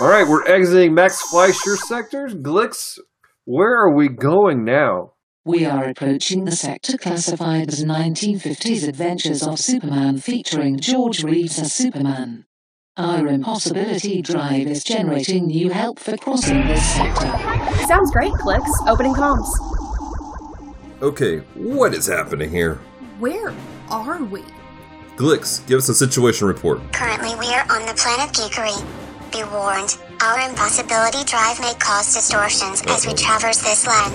All right, we're exiting Max Fleischer sectors. Glix, where are we going now? We are approaching the sector classified as 1950s Adventures of Superman featuring George Reeves as Superman. Our impossibility drive is generating new help for crossing this sector. Sounds great, Glix. Opening comms. Okay, what is happening here? Where are we? Glix, give us a situation report. Currently, we are on the planet Geekery. Be warned, our impossibility drive may cause distortions as we traverse this land.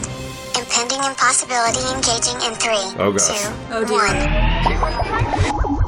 Impending impossibility engaging in three, Oh, gosh. two, Oh, dear. one.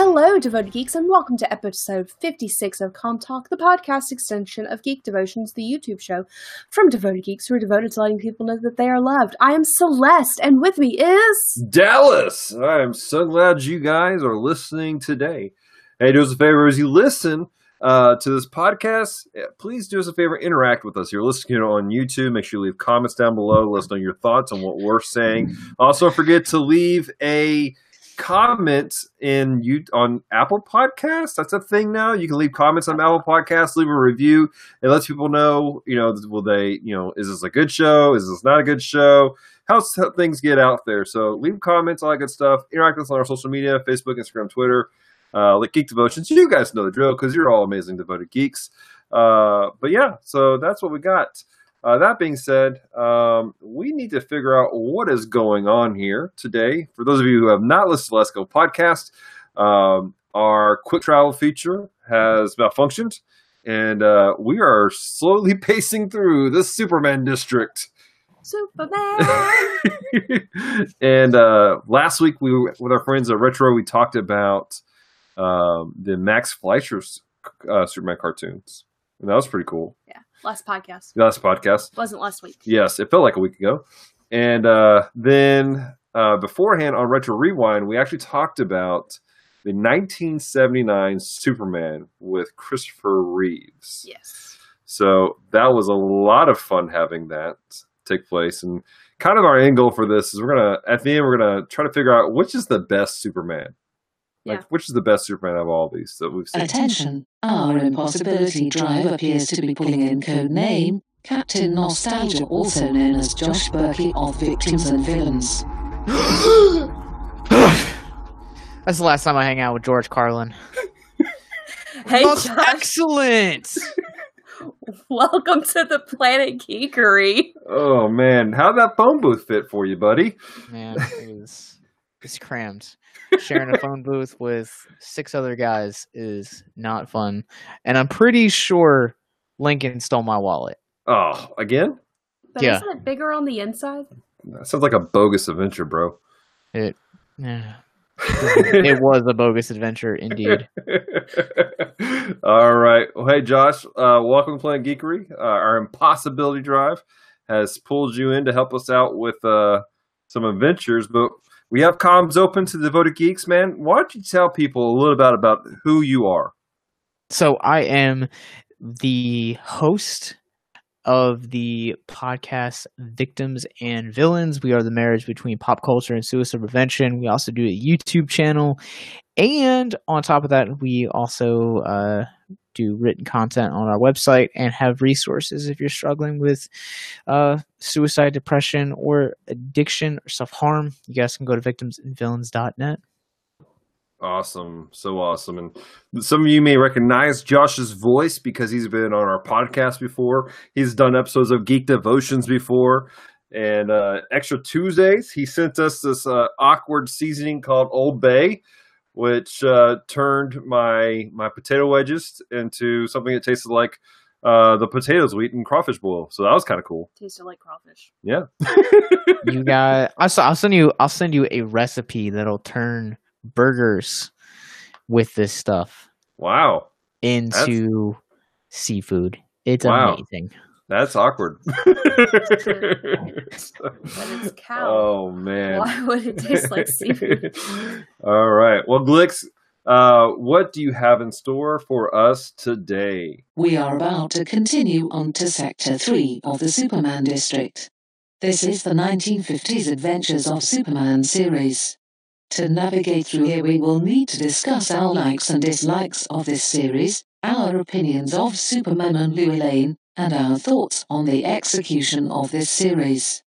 Hello, devoted geeks, and welcome to episode 56 of Com Talk, the podcast extension of Geek Devotions, the YouTube show from devoted geeks who are devoted to letting people know that they are loved. I am Celeste, and with me is. Dallas! I am so glad you guys are listening today. Hey, do us a favor as you listen uh, to this podcast, please do us a favor, interact with us. You're listening on YouTube. Make sure you leave comments down below. Let us know your thoughts on what we're saying. Also, forget to leave a comment in you on Apple Podcasts. That's a thing now. You can leave comments on Apple Podcasts, leave a review. It lets people know, you know, will they, you know, is this a good show? Is this not a good show? How how things get out there. So leave comments, all that good stuff. Interact with us on our social media, Facebook, Instagram, Twitter. Uh, like Geek Devotions. You guys know the drill because you're all amazing devoted geeks. Uh, but yeah, so that's what we got. Uh, that being said, um, we need to figure out what is going on here today. For those of you who have not listened to Let's Go podcast, um, our quick travel feature has malfunctioned, and uh, we are slowly pacing through the Superman district. Superman! and uh, last week, we with our friends at Retro, we talked about um, the Max Fleischer uh, Superman cartoons, and that was pretty cool. yeah, last podcast. Last podcast. Wasn't last week. Yes, it felt like a week ago. And uh, then uh, beforehand on Retro Rewind, we actually talked about the 1979 Superman with Christopher Reeves. Yes. So that was a lot of fun having that take place. And kind of our angle for this is we're gonna at the end we're gonna try to figure out which is the best Superman. Like Yeah. which is the best Superman of all these that we've seen. Attention, our impossibility drive appears to be pulling in code name Captain Nostalgia, also known as Josh Berkey of Victims and Villains. That's the last time I hang out with George Carlin. Hey, Most Josh, excellent. welcome to the planet Geekery. Oh man, how'd that phone booth fit for you, buddy? Man, it was it's crammed. Sharing a phone booth with six other guys is not fun, and I'm pretty sure Lincoln stole my wallet. Oh, again? But Yeah. isn't it bigger on the inside? That sounds like a bogus adventure, bro. It, yeah. it was a bogus adventure indeed. All right. Well, hey, Josh, uh, welcome to Planet Geekery. Uh, our Impossibility Drive has pulled you in to help us out with uh, some adventures, but we have comms open to devoted geeks, man. Why don't you tell people a little bit about who you are? So I am the host of the podcast Victims and Villains. We are the marriage between pop culture and suicide prevention. We also do a YouTube channel. And on top of that, we also uh, do written content on our website and have resources if you're struggling with uh, suicide, depression, or addiction or self harm. You guys can go to victimsandvillains.net. Awesome. So awesome. And some of you may recognize Josh's voice because he's been on our podcast before. He's done episodes of Geek Devotions before. And uh, Extra Tuesdays, he sent us this uh, awkward seasoning called Old Bay, which uh, turned my my potato wedges into something that tasted like uh, the potatoes we eat in crawfish boil. So that was kind of cool. Tasted like crawfish. Yeah. you got I'll, s- I'll send you i'll send you a recipe that'll turn burgers with this stuff wow. into seafood it's Wow. amazing That's awkward. But it's cow. Oh man. Why would it taste like seafood? All right. Well, Glix, uh, what do you have in store for us today? We are about to continue on to Sector 3 of the Superman District. This is the 1950s Adventures of Superman series. To navigate through here, we will need to discuss our likes and dislikes of this series, our opinions of Superman and Lois Lane, and our thoughts on the execution of this series.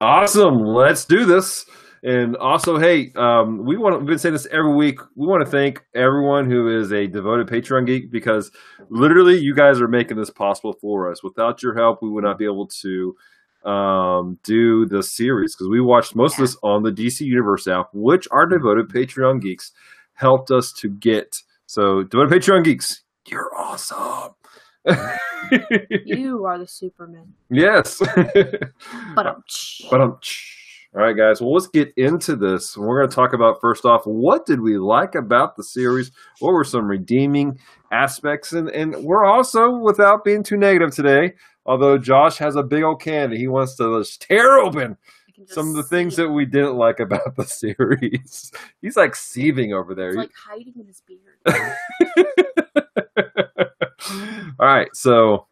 Awesome. Let's do this. And also, hey, um, we want to, we've been saying this every week. We want to thank everyone who is a devoted Patreon geek because literally you guys are making this possible for us. Without your help, we would not be able to um, do the series because we watched most of this on the DC Universe app, which our devoted Patreon geeks helped us to get. So, devoted Patreon geeks, you're awesome. You are the Superman. yes. But um, But um, all right, guys. Well, let's get into this. We're going to talk about first off, what did we like about the series? What were some redeeming aspects? And and we're also, without being too negative today, although Josh has a big old can that he wants to just tear open some of the things that we didn't like about the series. He's like seething over there. It's like hiding in his beard. All right, so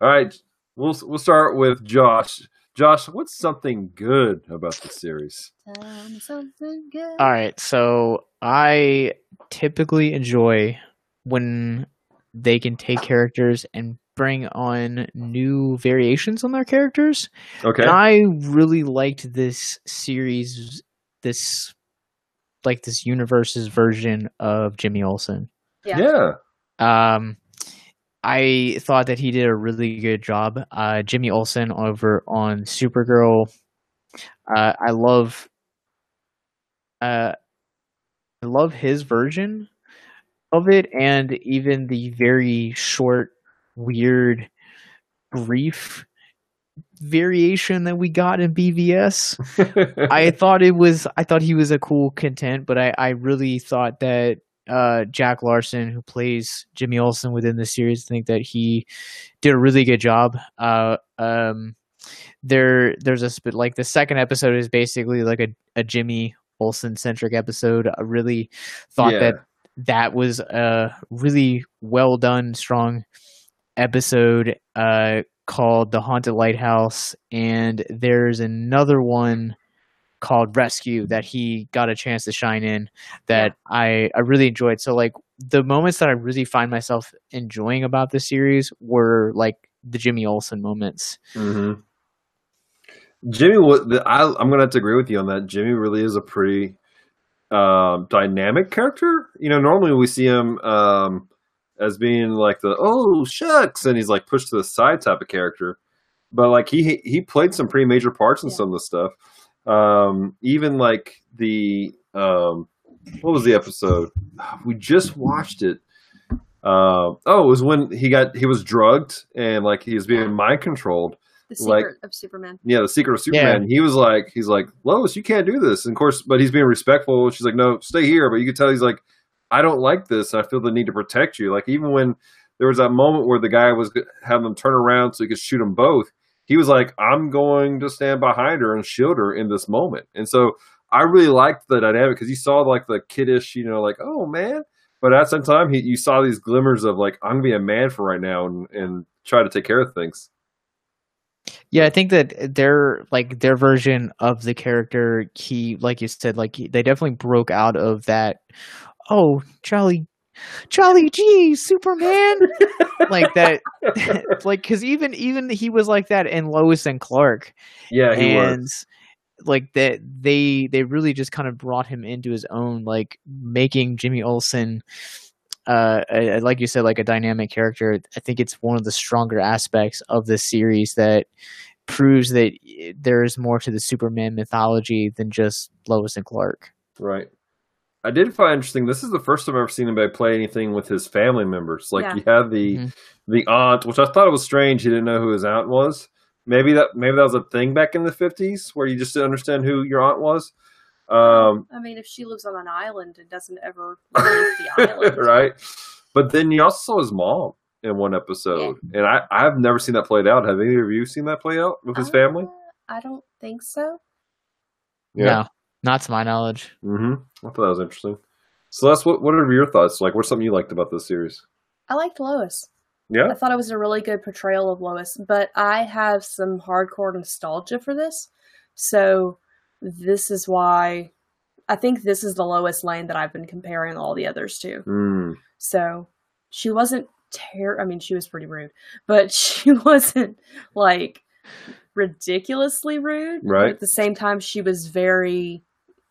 all right, we'll we'll start with Josh. Josh, what's something good about the series? Um, something good. All right, so I typically enjoy when they can take characters and bring on new variations on their characters. Okay. And I really liked this series, this like this universe's version of Jimmy Olsen. Yeah. yeah. Um, I thought that he did a really good job. Uh, Jimmy Olsen over on Supergirl. Uh, I love. Uh, I love his version of it, and even the very short, weird, brief variation that we got in BVS. I thought it was I thought he was a cool content, but I, I really thought that uh, Jack Larson, who plays Jimmy Olsen within the series, I think that he did a really good job. Uh, um, there there's a like the second episode is basically like a, a Jimmy Olsen centric episode. I really thought Yeah. that that was a really well done, strong episode uh, called The Haunted Lighthouse, and there's another one called Rescue that he got a chance to shine in that I, I really enjoyed. So like the moments that I really find myself enjoying about the series were like the Jimmy Olsen moments. hmm Jimmy, wa- I, I'm going to have to agree with you on that. Jimmy really is a pretty um, dynamic character. You know, normally we see him um, as being like the oh shucks, and he's like pushed to the side type of character. But like he he played some pretty major parts in Yeah. some of the stuff. Um, even like the um, what was the episode? We just watched it. Uh, oh, it was when he got he was drugged and like he was being mind controlled. The like- secret of Superman. Yeah, the secret of Superman. He was like, he's like, Lois, you can't do this. And of course, but he's being respectful. She's like, no, stay here. But you could tell he's like, I don't like this. I feel the need to protect you. Like even when there was that moment where the guy was having them turn around so he could shoot them both, he was like, I'm going to stand behind her and shield her in this moment. And so I really liked the dynamic because you saw like the kiddish, you know, like, oh man. But at some time, he, you saw these glimmers of like, I'm gonna be a man for right now and, and try to take care of things. Yeah, I think that their like their version of the character, he like you said, like he, they definitely broke out of that. Oh, Charlie, Charlie G, Superman, like that, like because even even he was like that in Lois and Clark, Yeah, he and was. like that they they really just kind of brought him into his own, like making Jimmy Olsen. Uh, a- like you said, like a dynamic character. I think it's one of the stronger aspects of this series that proves that eh, there is more to the Superman mythology than just Lois and Clark. Right. I did find interesting. This is the first time I've ever seen anybody play anything with his family members. Like Yeah. you had the Mhm. the aunt, which I thought it was strange. He didn't know who his aunt was. Maybe that maybe that was a thing back in the fifties where you just didn't understand who your aunt was. Um, I mean, if she lives on an island and doesn't ever leave the island, right. But then you also saw his mom in one episode, and I I've never seen that played out. Have any of you seen that play out with his family? Uh, I don't think so. Yeah. No, not to my knowledge. hmm I thought that was interesting. So that's what. What are your thoughts? Like, what's something you liked about this series? I liked Lois. Yeah. I thought it was a really good portrayal of Lois, but I have some hardcore nostalgia for this. So this is why I think this is the Lois Lane that I've been comparing all the others to. Mm, So she wasn't ter I mean, she was pretty rude, but she wasn't like ridiculously rude. But Right. at the same time, she was very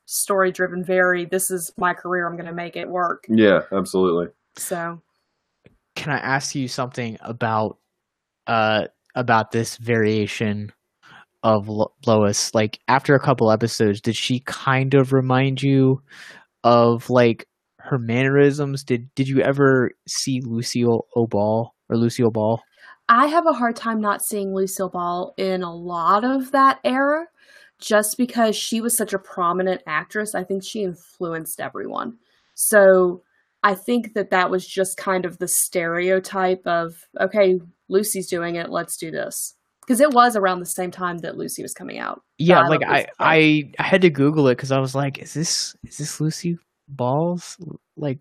story driven, very this is my career, I'm gonna make it work. yeah, absolutely. So Can I ask you something about uh about this variation of Lo- Lois? Like after a couple episodes, did she kind of remind you of like her mannerisms? Did did you ever see Lucille O'Ball or Lucille Ball? I have a hard time not seeing Lucille Ball in a lot of that era just because she was such a prominent actress. I think she influenced everyone. So I think that that was just kind of the stereotype of, okay, Lucy's doing it, let's do this. Because it was around the same time that Lucy was coming out. Yeah, like I, I I had to Google it because I was like, is this is this Lucy Ball's like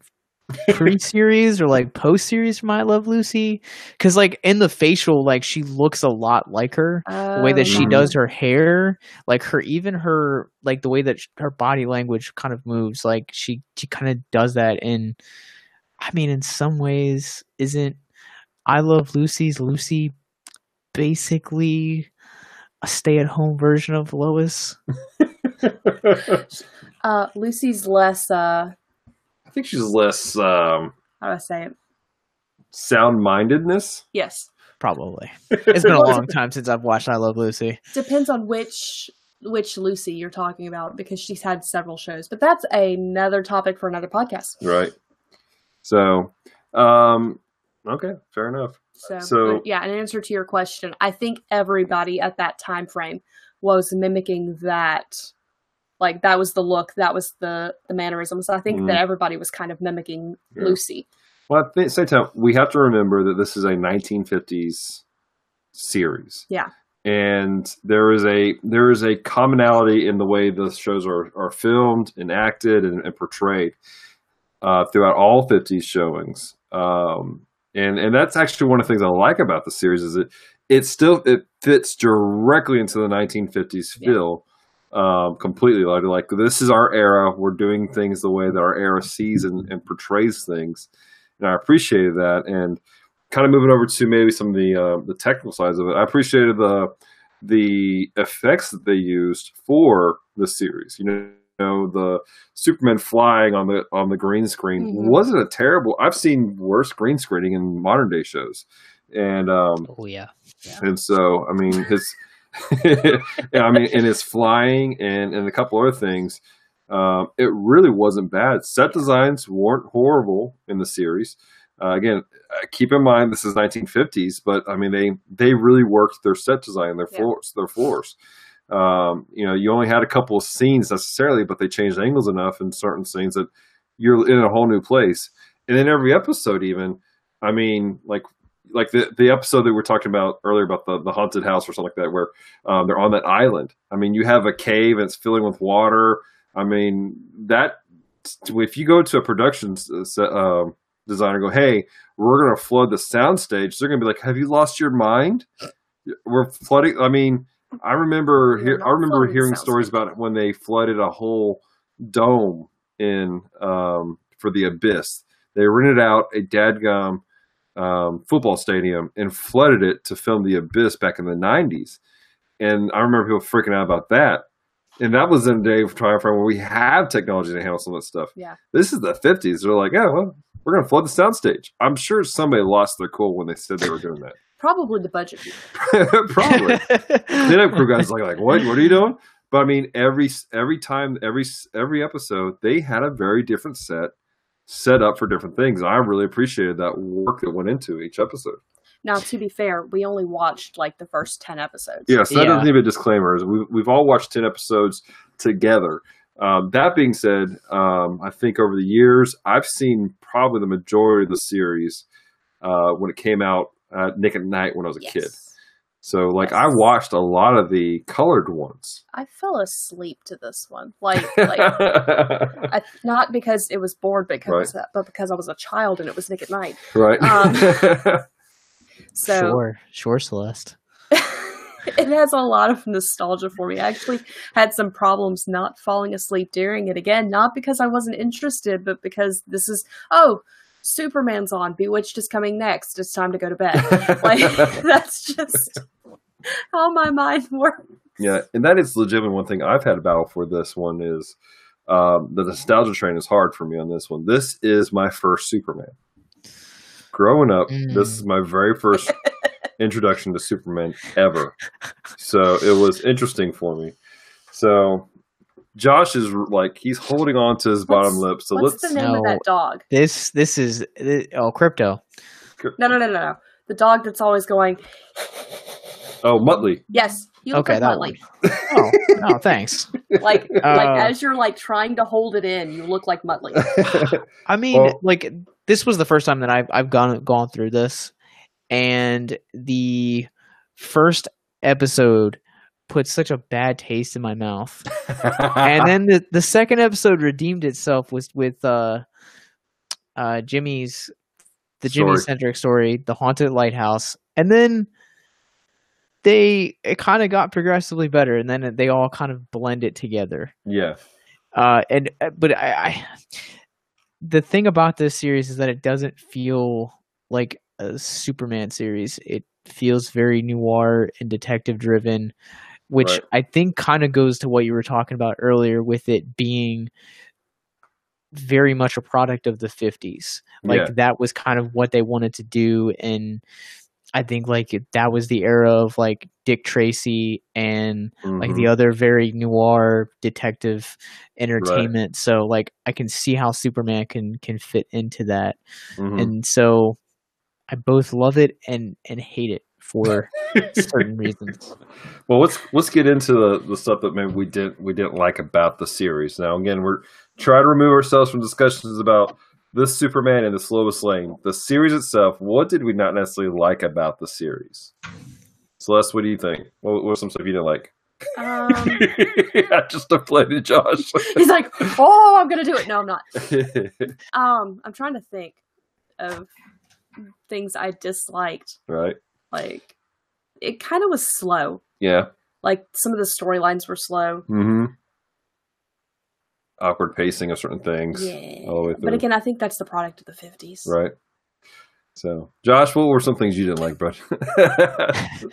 pre-series or like post-series from I Love Lucy? Because like in the facial, like she looks a lot like her. The way that she Mhm. does her hair, like her even her like the way that sh- her body language kind of moves, like she she kind of does that in. I mean, in some ways, isn't I Love Lucy's Lucy basically a stay-at-home version of Lois? Uh, Lucy's less, uh, I think she's less um, how do I say it? sound mindedness. Yes. Probably. It's been a long time since I've watched I Love Lucy. Depends on which which Lucy you're talking about because she's had several shows. But that's another topic for another podcast. Right. So, um, okay, fair enough. So, So- yeah, in answer to your question, I think everybody at that time frame was mimicking that. Like that was the look, that was the the mannerisms. I think Mhm. that everybody was kind of mimicking Yeah. Lucy. Well, at the same time, we have to remember that this is a 1950s series. Yeah. And there is a there is a commonality in the way the shows are, are filmed and acted and, and portrayed uh, throughout all 50s showings. Um, and and that's actually one of the things I like about the series is it it still it fits directly into the 1950s Yeah. Feel um, completely. Like like this is our era. We're doing things the way that our era sees and, and portrays things, and I appreciated that. And kind of moving over to maybe some of the uh, the technical sides of it, I appreciated the the effects that they used for the series. You know. You know the Superman flying on the on the green screen Mhm. wasn't a terrible. I've seen worse green screening in modern day shows, and um, Oh yeah. and so, I mean, his, yeah, I mean, and his flying and, and a couple other things, um, it really wasn't bad. Set designs weren't horrible in the series. Uh, again, uh, keep in mind this is 1950s, but I mean, they they really worked their set design, their Yeah. floors, their floors. Um, you know, you only had a couple of scenes necessarily, but they changed angles enough in certain scenes that you're in a whole new place. And then every episode, even, I mean, like like the the episode that we were talking about earlier about the the haunted house or something like that, where um, they're on that island. I mean, you have a cave and it's filling with water. I mean, that if you go to a production s- um, designer, and go, hey, we're going to flood the soundstage. They're going to be like, have you lost your mind? We're flooding. I mean, I remember not I remember hearing stories about when they flooded a whole dome in um, for the abyss. They rented out a dadgum um, football stadium and flooded it to film the abyss back in the 90s. And I remember people freaking out about that. And that was in a day of time frame where we have technology to handle some of that stuff. Yeah. This is the 50s. They're like, yeah, well, we're going to flood the soundstage. I'm sure somebody lost their cool when they said they were doing that. Probably the budget people. Probably. Cleanup crew guys like, like, what? What are you doing? But I mean, every every time, every every episode, they had a very different set set up for different things. I really appreciated that work that went into each episode. Now, to be fair, we only watched like the first ten episodes. Yeah, so that Yeah. doesn't need a disclaimer. We've, we've all watched 10 episodes together. Um, that being said, um, I think over the years, I've seen probably the majority of the series uh, when it came out at Nick at Nite when I was a Yes. kid. So, like, I watched a lot of the colored ones. I fell asleep to this one. Like, like I, not because it was bored, because but because I was a child and it was Nick at Nite. right. Um, So Sure, sure, Celeste. it has a lot of nostalgia for me. I actually had some problems not falling asleep during it again, not because I wasn't interested, but because this is oh, Superman's on, Bewitched is coming next. It's time to go to bed. Like that's just how my mind works. Yeah, and that is legitimate. One thing I've had a battle for this one is um, the nostalgia train is hard for me on this one. This is my first Superman. Growing up, Mm. this is my very first introduction to Superman ever. So it was interesting for me. So Josh is like he's holding on to his bottom lip. So What's let's the name of that dog? This this is thi- oh Krypto. No, no, no, no, no. The dog that's always going. oh Muttley. Yes, you look Okay, that like. Muttley. Oh, oh thanks. Like, like Uh, as you're like trying to hold it in, you look like Muttley. I mean, Well- like this was the first time that I've I've gone gone through this, and the first episode put such a bad taste in my mouth, and then the the second episode redeemed itself was with uh, uh Jimmy's the Jimmy centric story, the haunted lighthouse, and then they it kind of got progressively better, and then they all kind of blend it together. Yeah. uh and uh, but I, I the thing about this series is that it doesn't feel like a superman series. It feels very noir and detective driven which Right. i think kind of goes to what you were talking about earlier with it being very much a product of the 50s like Yeah. that was kind of what they wanted to do and i think like that was the era of like dick tracy and like Mhm. the other very noir detective entertainment so like i can see how superman can can fit into that Mhm. and so i both love it and and hate it for certain reasons Well, let's let's get into the, the stuff that maybe we didn't we didn't like about the series. Now, again, we're trying to remove ourselves from discussions about this Superman and the Lois Lane. The series itself, what did we not necessarily like about the series? Celeste, what do you think? What, what was some stuff you didn't like? Um, I just deflated Josh. he's like, oh, I'm gonna do it. No, I'm not. Um, I'm trying to think of things I disliked. right? Like, it kind of was slow. Yeah. Like some of the storylines were slow. Mm-hmm. Awkward pacing of certain things. Yeah. all the way through. But again, I think that's the product of the 50s. Right. So, Josh, what were some things you didn't like, bud?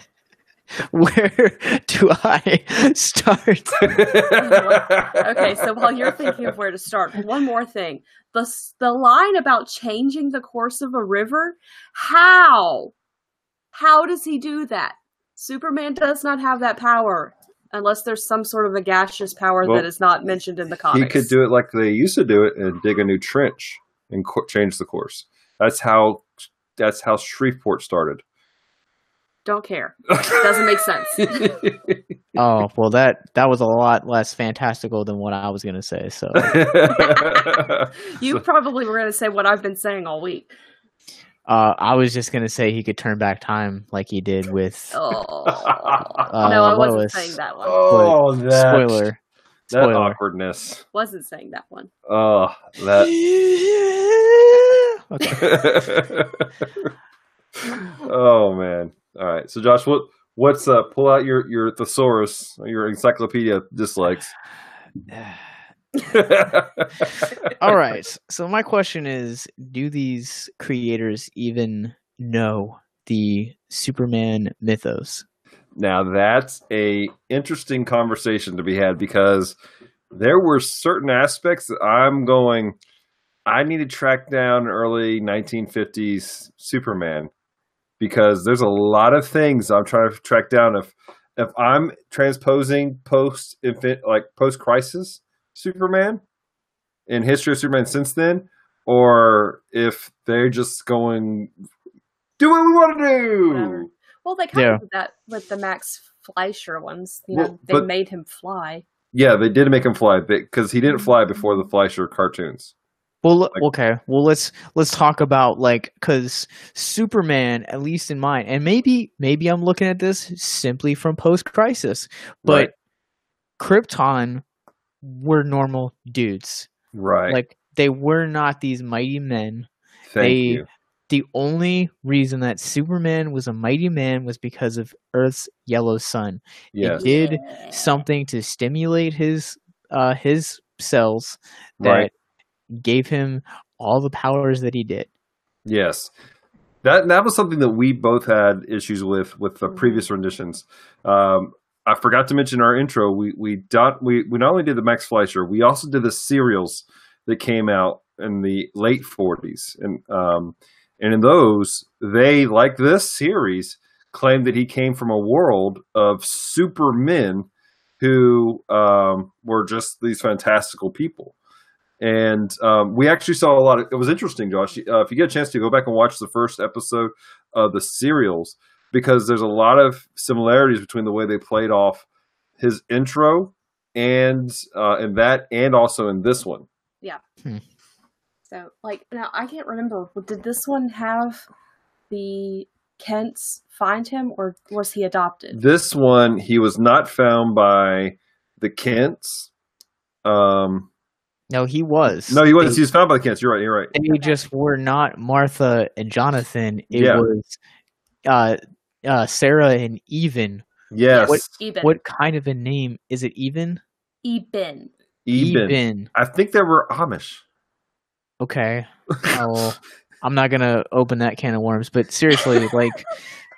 where do i start Okay, so while you're thinking of where to start, one more thing. The the line about changing the course of a river, how? How does he do that? Superman does not have that power unless there's some sort of a gaseous power Well, that is not mentioned in the comics. he comics. could do it like they used to do it and dig a new trench and co- change the course. That's how that's how Shreveport started. Don't care. Doesn't make sense. oh well that that was a lot less fantastical than what i was gonna say so You probably were going to say what I've been saying all week. Uh i was just gonna say he could turn back time like he did with Oh. uh, no, I wasn't Lois. saying that one. oh, that spoiler that spoiler awkwardness. Wasn't saying that one. Oh, that. okay oh man! All right, so Josh, what what's uh? Pull out your your thesaurus, your encyclopedia dislikes. all right so my question is do these creators even know the superman mythos Now that's a interesting conversation to be had because there were certain aspects that I'm going. I need to track down early 1950s Superman because there's a lot of things I'm trying to track down. If if I'm transposing post like post crisis Superman in history of Superman since then, or if they're just going do what we want to do. Whatever. Well, they kind Yeah. of did that with the Max Fleischer ones. You Well, know, they but- made him fly. Yeah, they did make him fly because he didn't fly mm-hmm. before the Fleischer cartoons. well Like- okay well let's let's talk about like because superman at least in mine and maybe maybe i'm looking at this simply from post-crisis but Right. krypton were normal dudes Right. like they were not these mighty men Thank they- you. the only reason that Superman was a mighty man was because of Earth's yellow sun. Yes. It did something to stimulate his uh his cells that Right. gave him all the powers that he did. Yes. That that was something that we both had issues with with the previous renditions. Um, I forgot to mention our intro. We we dot we we not only did the Max Fleischer, we also did the serials that came out in the late forties, and um, and in those they like this series claimed that he came from a world of supermen who um, were just these fantastical people and um, we actually saw a lot of it was interesting josh uh, if you get a chance to go back and watch the first episode of the serials because there's a lot of similarities between the way they played off his intro and uh, in that and also in this one Yeah. So, like, now I can't remember. Did this one have the Kents find him, or was he adopted? this one he was not found by the kents um No, he was. no he wasn't They, he was found by the kents you're right you're right they just were not Martha and Jonathan. It Yeah. was uh uh Sarah and Eben. yes What- Eben. What kind of a name is it even? Eben. Eben. i think they were amish Okay. Oh, I'm not gonna open that can of worms, but seriously, like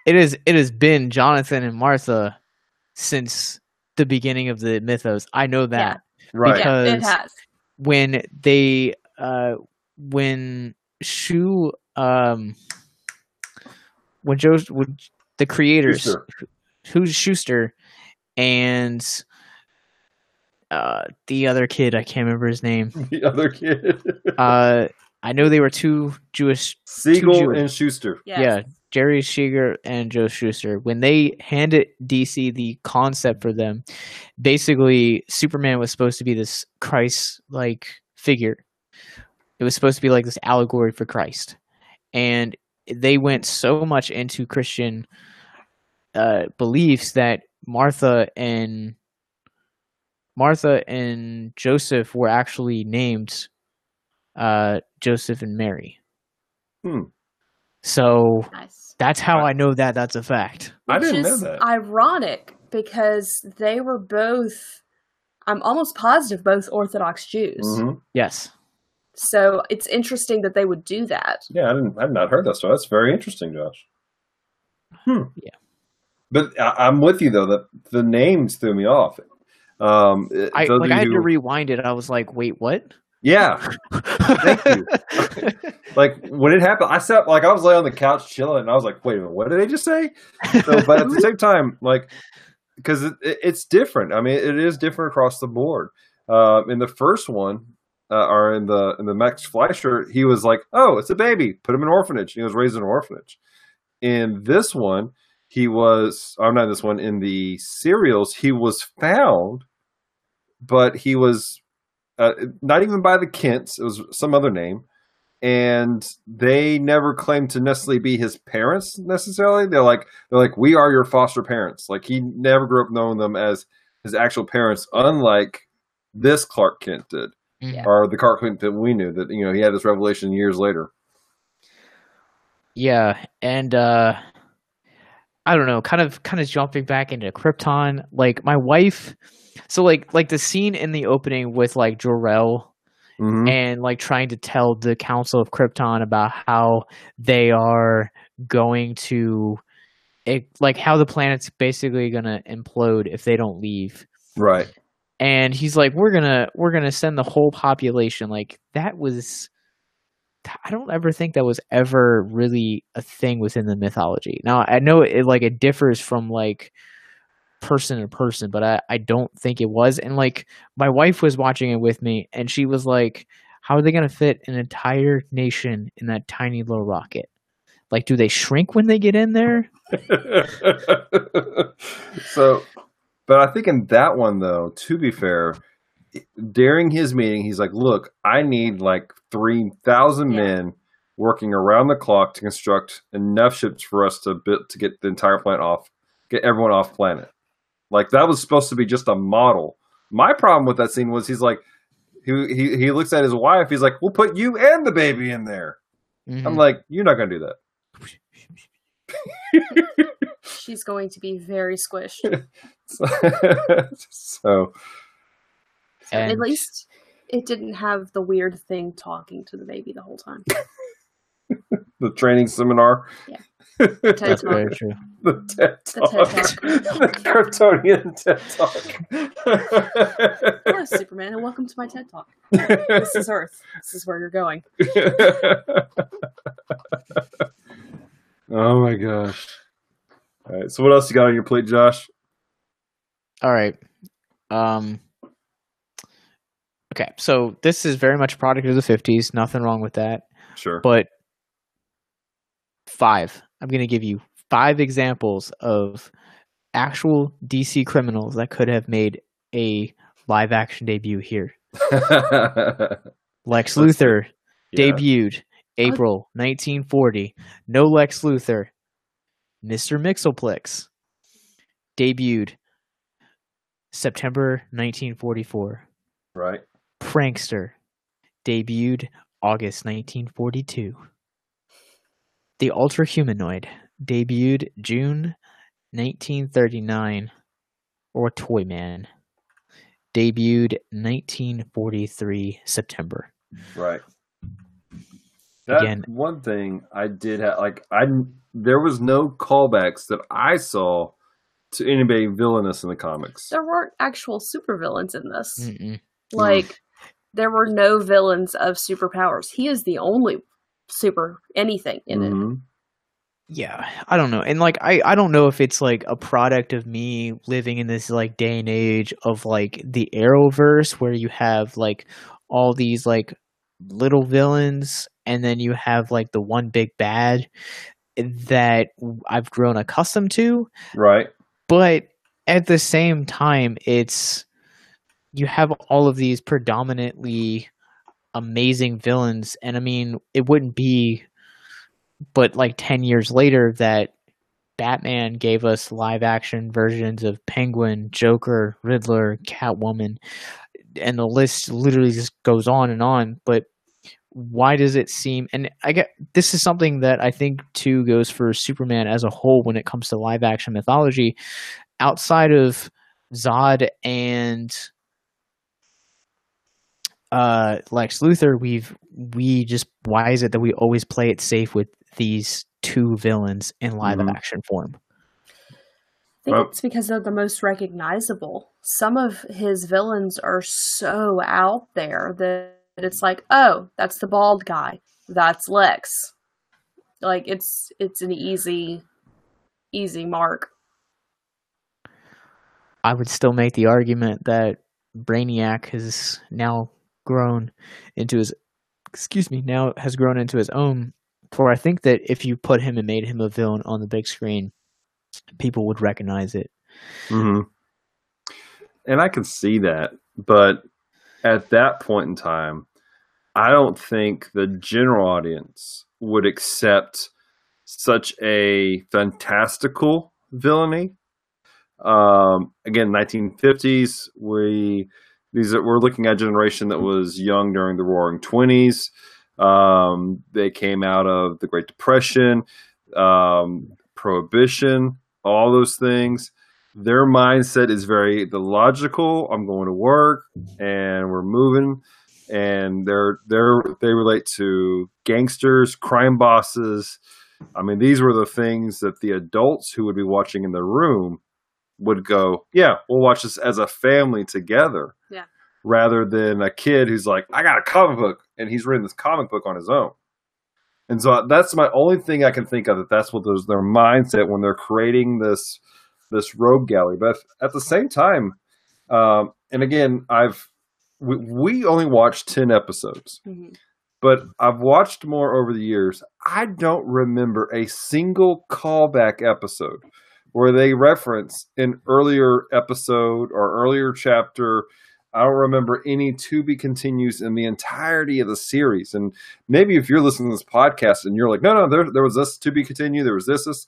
it is it has been Jonathan and Martha since the beginning of the mythos. I know that. right Because- Yeah. When they uh when Shu um when Joe when the creators Shuster. who's Shuster and uh the other kid, I can't remember his name. the other kid Uh I know they were two Jewish siegel Jewish. and shuster Yes. Yeah, Jerry Siegel and Joe Shuster. When they handed DC the concept for them, basically Superman was supposed to be this Christ like figure. It was supposed to be like this allegory for Christ. And they went so much into Christian uh, beliefs that Martha and Martha and Joseph were actually named uh, Joseph and Mary. Hmm. So Nice. that's how I know that that's a fact. I Which didn't know is that. ironic because they were both, I'm almost positive, both Orthodox Jews. Mhm. Yes. So it's interesting that they would do that. Yeah, I didn't. I've not heard that story. That's very interesting, Josh. Hmm. Yeah. But I, I'm with you though. That the names threw me off. Um, I like of I had you to rewind it. I was like, wait, what? Yeah, Thank you. like when it happened, I sat like I was laying on the couch chilling, and I was like, "Wait a minute, what did they just say?" So, but at the same time, like because it, it, it's different. I mean, it is different across the board. Uh, in the first one, uh, in the in the Max Fleischer, he was like, "Oh, it's a baby. Put him in an orphanage." He was raised in an orphanage. In this one, he was. I'm not in this one. In the serials, he was found, but he was uh, not even by the Kents. It was some other name, and they never claimed to necessarily be his parents. Necessarily, they're like they're like we are your foster parents. Like he never grew up knowing them as his actual parents, unlike this Clark Kent did, Yeah. or the Clark Kent that we knew. That you know he had this revelation years later. Yeah, and uh I don't know, kind of kind of jumping back into Krypton. Like my wife so like like the scene in the opening with like Jor-El Mhm. and like trying to tell the Council of Krypton about how they are going to it, like how the planet's basically going to implode if they don't leave. Right. And he's like we're to we're to send the whole population like that was I don't ever think that was ever really a thing within the mythology. Now I know it like it differs from like person to person, but I, I don't think it was. And like my wife was watching it with me and she was like, How are they gonna fit an entire nation in that tiny little rocket? Like do they shrink when they get in there? so, but I think in that one though, to be fair, during his meeting, he's like, "Look, I need like three thousand Yeah. men working around the clock to construct enough ships for us to bit, to get the entire planet off, get everyone off planet." Like that was supposed to be just a model. My problem with that scene was he's like, he he, he looks at his wife. He's like, "We'll put you and the baby in there." Mhm. I'm like, you're not gonna do that. She's going to be very squished. so, so At least it didn't have the weird thing talking to the baby the whole time. the training seminar, TED That's Talk. very true. the TED The Talk, the Kryptonian TED Talk. Hello, Superman, and welcome to my TED Talk. This is Earth. This is where you're going. oh my gosh! All right, so what else you got on your plate, Josh? All right. Um Okay, so this is very much a product of the 50s, nothing wrong with that. Sure. But five. I'm going to give you five examples of actual DC criminals that could have made a live action debut here. Lex Luthor Yeah. debuted April 1940. No Lex Luthor. Mr. Mxyzptlk debuted September 1944. Right. Prankster debuted August 1942. The Ultra Humanoid debuted June 1939. Or Toyman debuted 1943 September. Right. That Again- one thing I did have, like, I there was no callbacks that I saw to anybody villainous in the comics. There weren't actual supervillains in this. Mm-mm. Like, there were no villains of superpowers. He is the only super anything in it. Mhm. Yeah, I don't know. And like I I don't know if it's like a product of me living in this like day and age of like the Arrowverse where you have like all these like little villains and then you have like the one big bad that I've grown accustomed to, Right. but at the same time it's you have all of these predominantly amazing villains and i mean it wouldn't be but like 10 years later that batman gave us live action versions of penguin joker riddler catwoman and the list literally just goes on and on but why does it seem and i get this is something that i think too goes for superman as a whole when it comes to live action mythology outside of zod and uh lex luthor we've we just why is it that we always play it safe with these two villains in live Mhm. action form I think Well- it's because they're the most recognizable. Some of his villains are so out there that it's like, oh, that's the bald guy. That's Lex. Like it's it's an easy easy mark. I would still make the argument that Brainiac has now grown into his excuse me, now has grown into his own. For I think that if you put him and made him a villain on the big screen, people would recognize it. Mm-hmm. And I can see that, but at that point in time, I don't think the general audience would accept such a fantastical villainy. Um, again, 1950s. We these are, we're looking at a generation that was young during the Roaring Twenties. Um, they came out of the Great Depression, um, Prohibition, all those things their mindset is very the logical i'm going to work and we're moving. And they're they're they relate to gangsters crime bosses. I mean these were the things that the adults who would be watching in the room would go yeah we'll watch this as a family together. Yeah. rather than a kid who's like i got a comic book and he's reading this comic book on his own. And so that's my only thing i can think of that that's what those their mindset when they're creating this this rogue gallery. But at the same time, um, and again, I've we, we only watched ten episodes, Mhm. but I've watched more over the years. I don't remember a single callback episode where they reference an earlier episode or earlier chapter. I don't remember any to be continues in the entirety of the series. And maybe if you're listening to this podcast and you're like, no, no, there, there was this to be continued, there was this, this.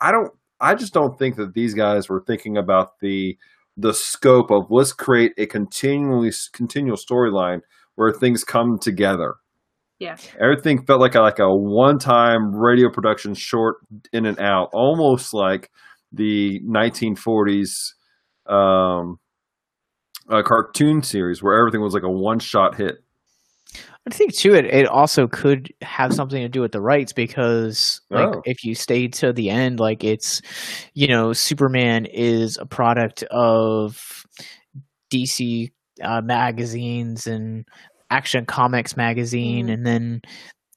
I don't I just don't think that these guys were thinking about the the scope of let's create a continually continual storyline where things come together. Yeah. Everything felt like a, like a one time radio production short in and out, almost like the 1940s um, a cartoon series where everything was like a one shot hit. I think too it it also could have something to do with the rights because like Oh. if you stay to the end, like it's you know Superman is a product of DC uh, magazines and Action Comics magazine, Mhm. and then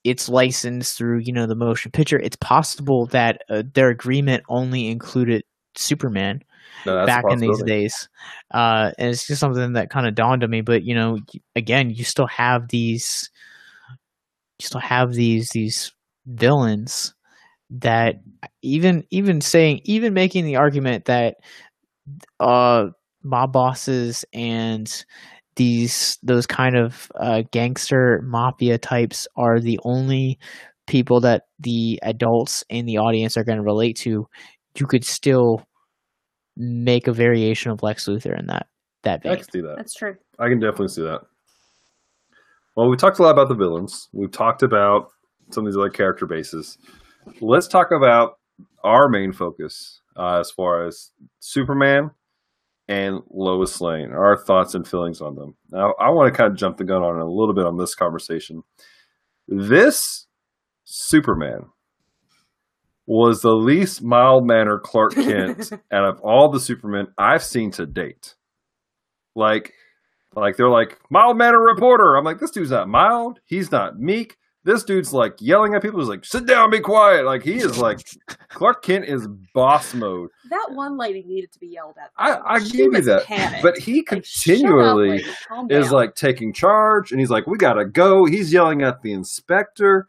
it's licensed through you know the motion picture. It's possible that uh, their agreement only included Superman No, back in these days. Uh, and it's just something that kind of dawned on me. But you know, again, you still have these, you still have these these villains that even even saying even making the argument that uh mob bosses and these those kind of uh, gangster mafia types are the only people that the adults in the audience are going to relate to you could still make a variation of Lex Luthor in that that vein. I can see that. That's true. I can definitely see that. Well, we talked a lot about the villains. We've talked about some of these other character bases. Let's talk about our main focus uh, as far as Superman and Lois Lane. Our thoughts and feelings on them. Now, I want to kind of jump the gun on a little bit on this conversation. This Superman was the least mild mannered Clark Kent out of all the Supermen I've seen to date. Like, like they're like mild mannered reporter. I'm like, this dude's not mild. He's not meek. This dude's like yelling at people. He's like, sit down, be quiet. Like he is like Clark Kent is boss mode. That one lady needed to be yelled at. I, though. I She give you that, panicked. but he Like, shut up, continually is like taking charge, and he's like, we gotta go. He's yelling at the inspector.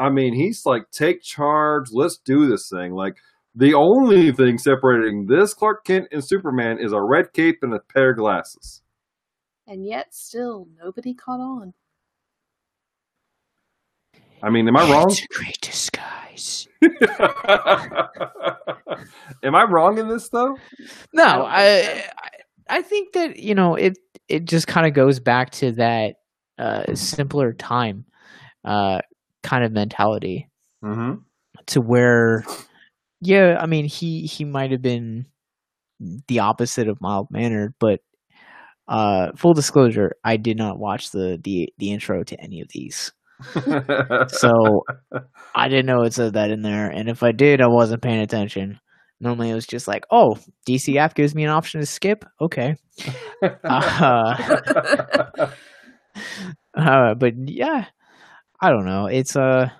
I mean, he's like, take charge. Let's do this thing. Like the only thing separating this Clark Kent and Superman is a red cape and a pair of glasses. and yet still nobody caught on. I mean, am I wrong? It's a great disguise. Am I wrong in this though? No, I I, think I I think that you know it it just kind of goes back to that uh, simpler time uh, kind of mentality Mm-hmm. to where yeah, I mean he he might have been the opposite of mild mannered, but uh, full disclosure, I did not watch the the the intro to any of these. So I didn't know it said that in there, and if I did, I wasn't paying attention. Normally, it was just like, "Oh, DC app gives me an option to skip." Okay, uh, uh, but yeah, I don't know. It's uh,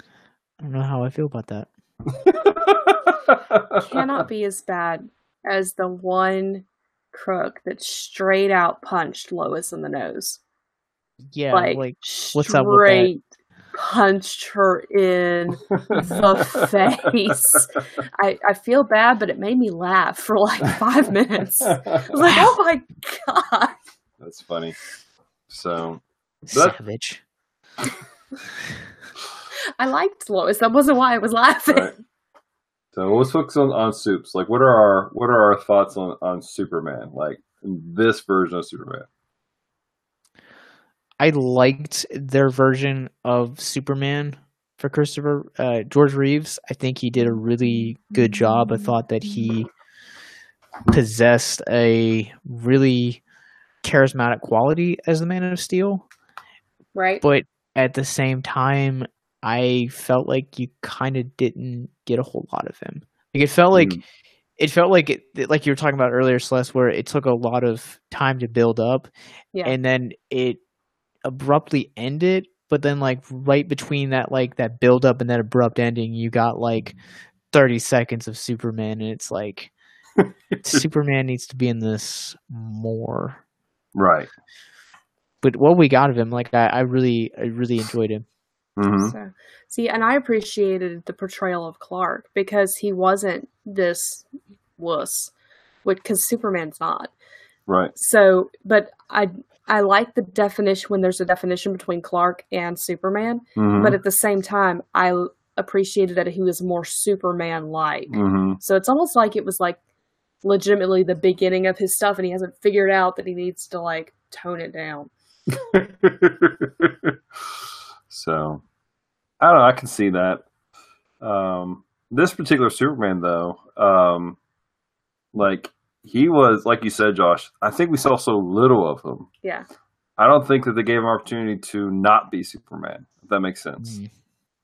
I don't know how I feel about that. Cannot be as bad as the one crook that straight out punched Lois in the nose. Yeah, like, like, what's up with that? straight punched her in the face. I, I feel bad, but it made me laugh for like five minutes. I was like, oh my god. That's funny. So That- savage. I liked Lois. That wasn't why I was laughing. right. So let's focus on, on soups. Like what are our what are our thoughts on, on Superman? Like this version of Superman. I liked their version of Superman for Christopher uh, George Reeves. I think he did a really good job. I thought that he possessed a really charismatic quality as the Man of Steel, Right? but at the same time, I felt like you kind of didn't get a whole lot of him. Like it felt like Mm. it felt like it, like you were talking about earlier, Celeste, where it took a lot of time to build up, Yeah. and then it abruptly ended. But then, like right between that, like that build up and that abrupt ending, you got like thirty seconds of Superman, and it's like Superman needs to be in this more. Right. But what we got of him, like I, I really, I really enjoyed him. hmm So, see, and I appreciated the portrayal of Clark because he wasn't this wuss, because Superman's not. Right. So, but I I like the definition when there's a definition between Clark and Superman, hmm but at the same time, I appreciated that he was more Superman like. hmm So it's almost like it was like legitimately the beginning of his stuff, and he hasn't figured out that he needs to like tone it down. so I don't know. I can see that. Um, this particular Superman, though, um, like he was, like you said, Josh. I think we saw so little of him. Yeah. I don't think that they gave him opportunity to not be Superman. If that makes sense. Mm.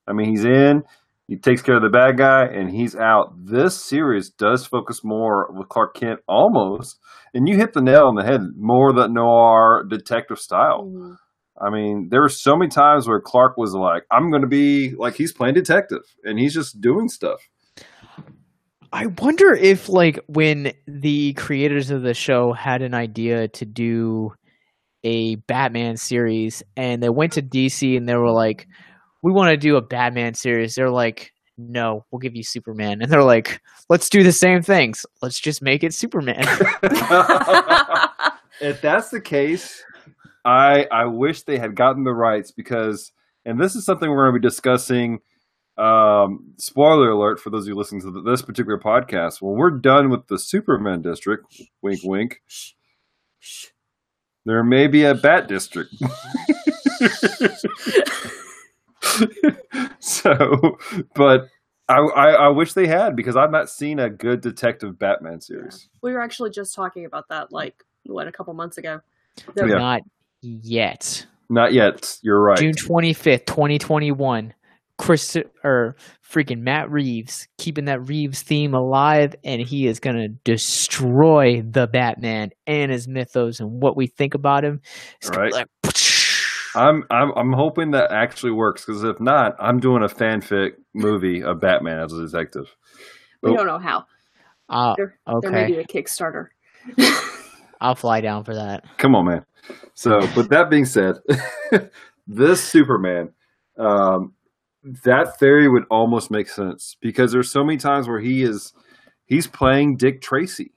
I mean, he's in, he takes care of the bad guy, and he's out. This series does focus more with Clark Kent almost, and you hit the nail on the head, more that noir detective style. Mhm. I mean, there were so many times where Clark was like, I'm going to be like, he's playing detective, and he's just doing stuff. I wonder if, like, when the creators of the show had an idea to do a Batman series and they went to DC and they were like, we want to do a Batman series. They're like, no, we'll give you Superman. And they're like, let's do the same things. Let's just make it Superman. if that's the case, I I wish they had gotten the rights because, and this is something we're going to be discussing. Um, spoiler alert for those of you listening to this particular podcast. When we're done with the Superman district, wink, wink, there may be a Bat district. so, but I, I I wish they had because I've not seen a good detective Batman series. we were actually just talking about that, like, what, a couple months ago. The- Yeah. Not yet. Not yet. You're right. June 25th, 2021. Chris or freaking Matt Reeves keeping that Reeves theme alive, and he is gonna destroy the Batman and his mythos and what we think about him. It's gonna be Right. like, I'm I'm I'm hoping that actually works because if not, I'm doing a fanfic movie of Batman as a detective. We Oh. don't know how. uh, There, there may be a Kickstarter. I'll fly down for that. Come on, man. So, but that being said, this Superman, um, that theory would almost make sense because there's so many times where he is he's playing Dick Tracy.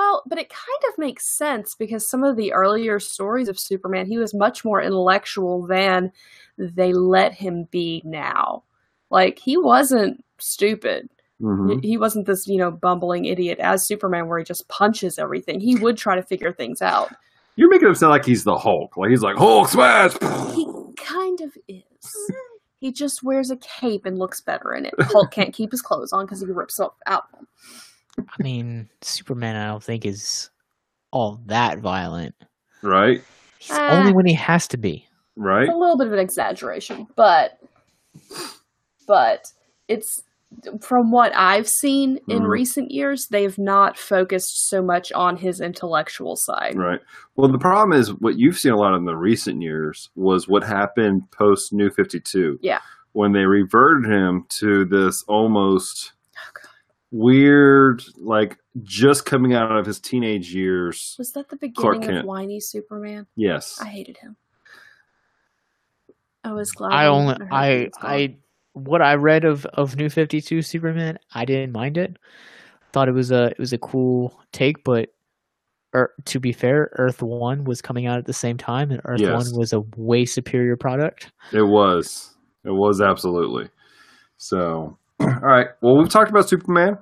Well, but it kind of makes sense because some of the earlier stories of Superman, he was much more intellectual than they let him be now. Like, he wasn't stupid. Mhm. He- He wasn't this, you know, bumbling idiot as Superman where he just punches everything. He would try to figure things out. You're making him sound like he's the Hulk. Like he's like Hulk smash. He kind of is. He just wears a cape and looks better in it. Hulk can't keep his clothes on because he rips them out. I mean, Superman, I don't think is all that violent. right, He's Ah. only when he has to be. right. a little bit of an exaggeration, but but it's from what I've seen in Mhm. recent years, they've not focused so much on his intellectual side. Right. Well, the problem is what you've seen a lot in the recent years was what happened post New 52. Yeah. When they reverted him to this almost God. Weird, like just coming out of his teenage years. Was that the beginning of whiny Superman? Yes. I hated him. I was glad. I only, I. I, what I read of of New Fifty Two Superman, I didn't mind it. Thought it was a it was a cool take, but. Er, to be fair, Earth One was coming out at the same time, and Earth Yes. One was a way superior product. It was. It was absolutely. So, all right. Well, we've talked about Superman,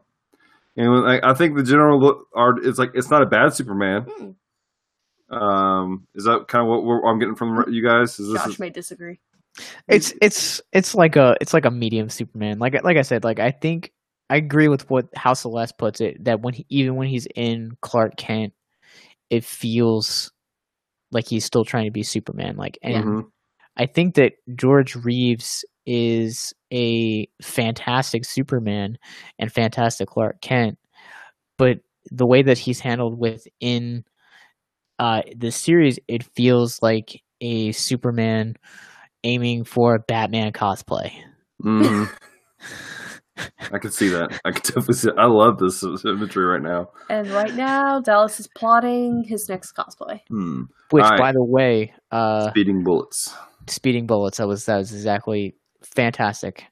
and I, I think the general look are it's like it's not a bad Superman. Hmm. Um, is that kind of what we're, I'm getting from you guys? Is this Josh may disagree. It's it's it's like a it's like a medium Superman. Like like I said, like I think I agree with what how Celeste puts it that when he, even when he's in Clark Kent, it feels like he's still trying to be Superman. Like, and Mhm. I think that George Reeves is a fantastic Superman and fantastic Clark Kent, but the way that he's handled within uh, the series, it feels like a Superman aiming for a Batman cosplay. hmm I can see that. I can definitely see. I love this imagery right now. And right now, Dallas is plotting his next cosplay. Hmm. Which, Alright. by the way, uh, Speeding bullets. Speeding bullets. That was that was exactly fantastic,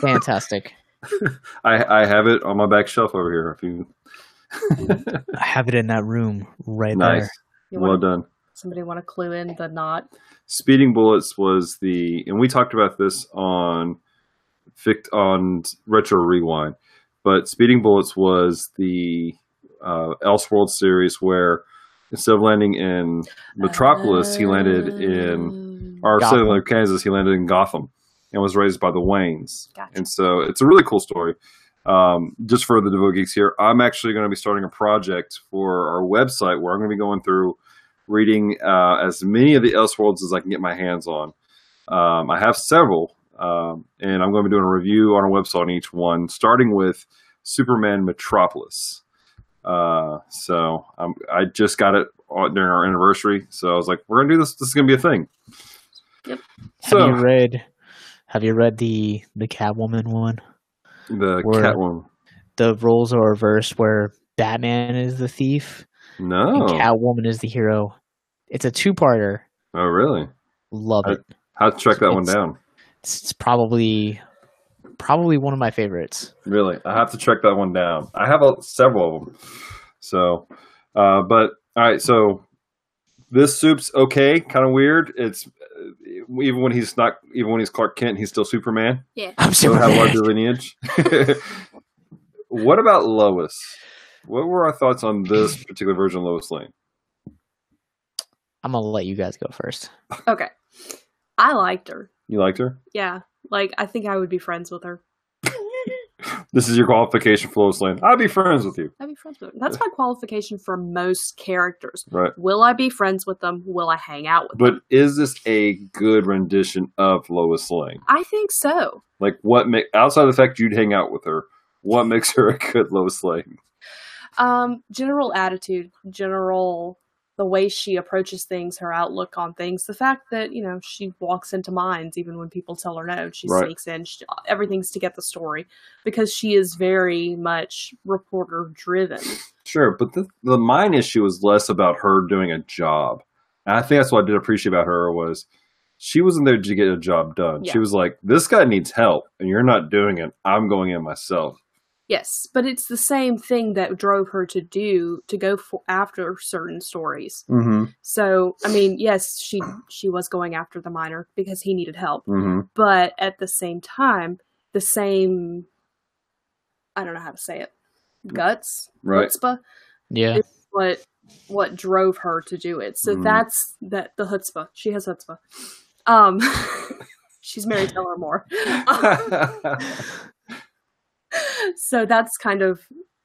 fantastic. I I have it on my back shelf over here. If you I have it in that room right nice, there. You well want done. somebody want to clue in the knot? Speeding bullets was the, and we talked about this on fict on retro rewind, but speeding bullets was the uh, Elseworld series where instead of landing in Metropolis, he landed in or instead of Kansas, he landed in Gotham and was raised by the Waynes. Gotcha. And so it's a really cool story. Um, just for the Devo Geeks here, I'm actually going to be starting a project for our website where I'm going to be going through reading uh, as many of the Elseworlds as I can get my hands on. Um, I have several, um, and I'm going to be doing a review on our website on each one, starting with Superman Metropolis. Uh, so um, I just got it during our anniversary, so I was like, "We're going to do this. This is going to be a thing." Yep. Have So you read? Have you read the the Catwoman one? the Word. Catwoman. The roles are reversed, where Batman is the thief No. and Catwoman is the hero. It's a two parter. Oh, really? Love I- it. How to track that one down? It's, it's probably probably one of my favorites. Really, I have to track that one down. I have a, several of them. So, uh, but all right. So this soup's okay. Kind of weird. It's even when he's not, even when he's Clark Kent, he's still Superman. Yeah. I'm Still have Superman. larger lineage. what about Lois? What were our thoughts on this particular version of Lois Lane? I'm gonna let you guys go first. Okay. I liked her. You liked her? Yeah. Like, I think I would be friends with her. This is your qualification for Lois Lane. I'll be friends with you. I'd be friends with her. That's my qualification for most characters. Right. Will I be friends with them? Will I hang out with them? But is this a good rendition of Lois Lane? I think so. Like, what make outside of the fact you'd hang out with her? What makes her a good Lois Lane? Um, general attitude, general the way she approaches things, her outlook on things, the fact that you know she walks into mines even when people tell her no, she Right. sneaks in. She, everything's to get the story because she is very much reporter driven. Sure, but the the mine issue is less about her doing a job. And I think that's what I did appreciate about her was she wasn't there to get a job done. Yeah. She was like, "This guy needs help, and you're not doing it. I'm going in myself." Yes, but it's the same thing that drove her to do to go for after certain stories. Mm-hmm. So, I mean, yes, she she was going after the miner because he needed help, Mm-hmm. but at the same time, the same I don't know how to say it. Guts, Right. chutzpah, Yeah. what what drove her to do it. So Mhm. that's that the chutzpah. She has chutzpah. Um, she's Mary Tyler Moore. so that's kind of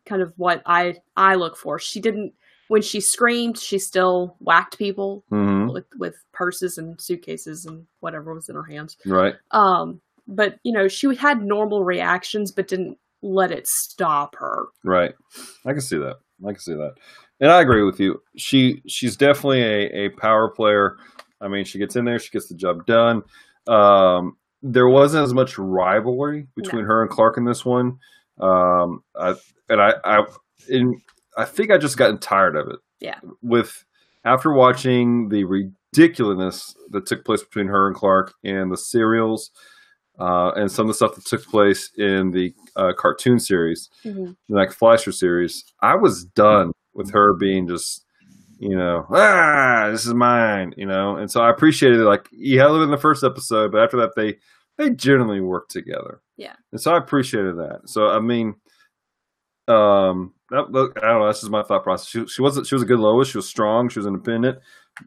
kind of what I I look for. She didn't when she screamed, she still whacked people hmm with with purses and suitcases and whatever was in her hands. Right. Um, but you know, she had normal reactions, but didn't let it stop her. Right. I can see that. I can see that. And I agree with you. She she's definitely a, a power player. I mean, she gets in there, she gets the job done. Um, there wasn't as much rivalry between her and Clark in this one. Um, I, and I, I, in, I think I just gotten tired of it. Yeah. With after watching the ridiculousness that took place between her and Clark and the serials, uh, and some of the stuff that took place in the uh, cartoon series, like Fleischer series, I was done with her being just, you know, ah, this is mine, you know. And so I appreciated it. Like you had it in the first episode, but after that, they they generally work together. Yeah. And so I appreciated that. So I mean, um, I don't know. That's just my thought process. She she wasn't. She was a good Lois. She was strong. She was independent.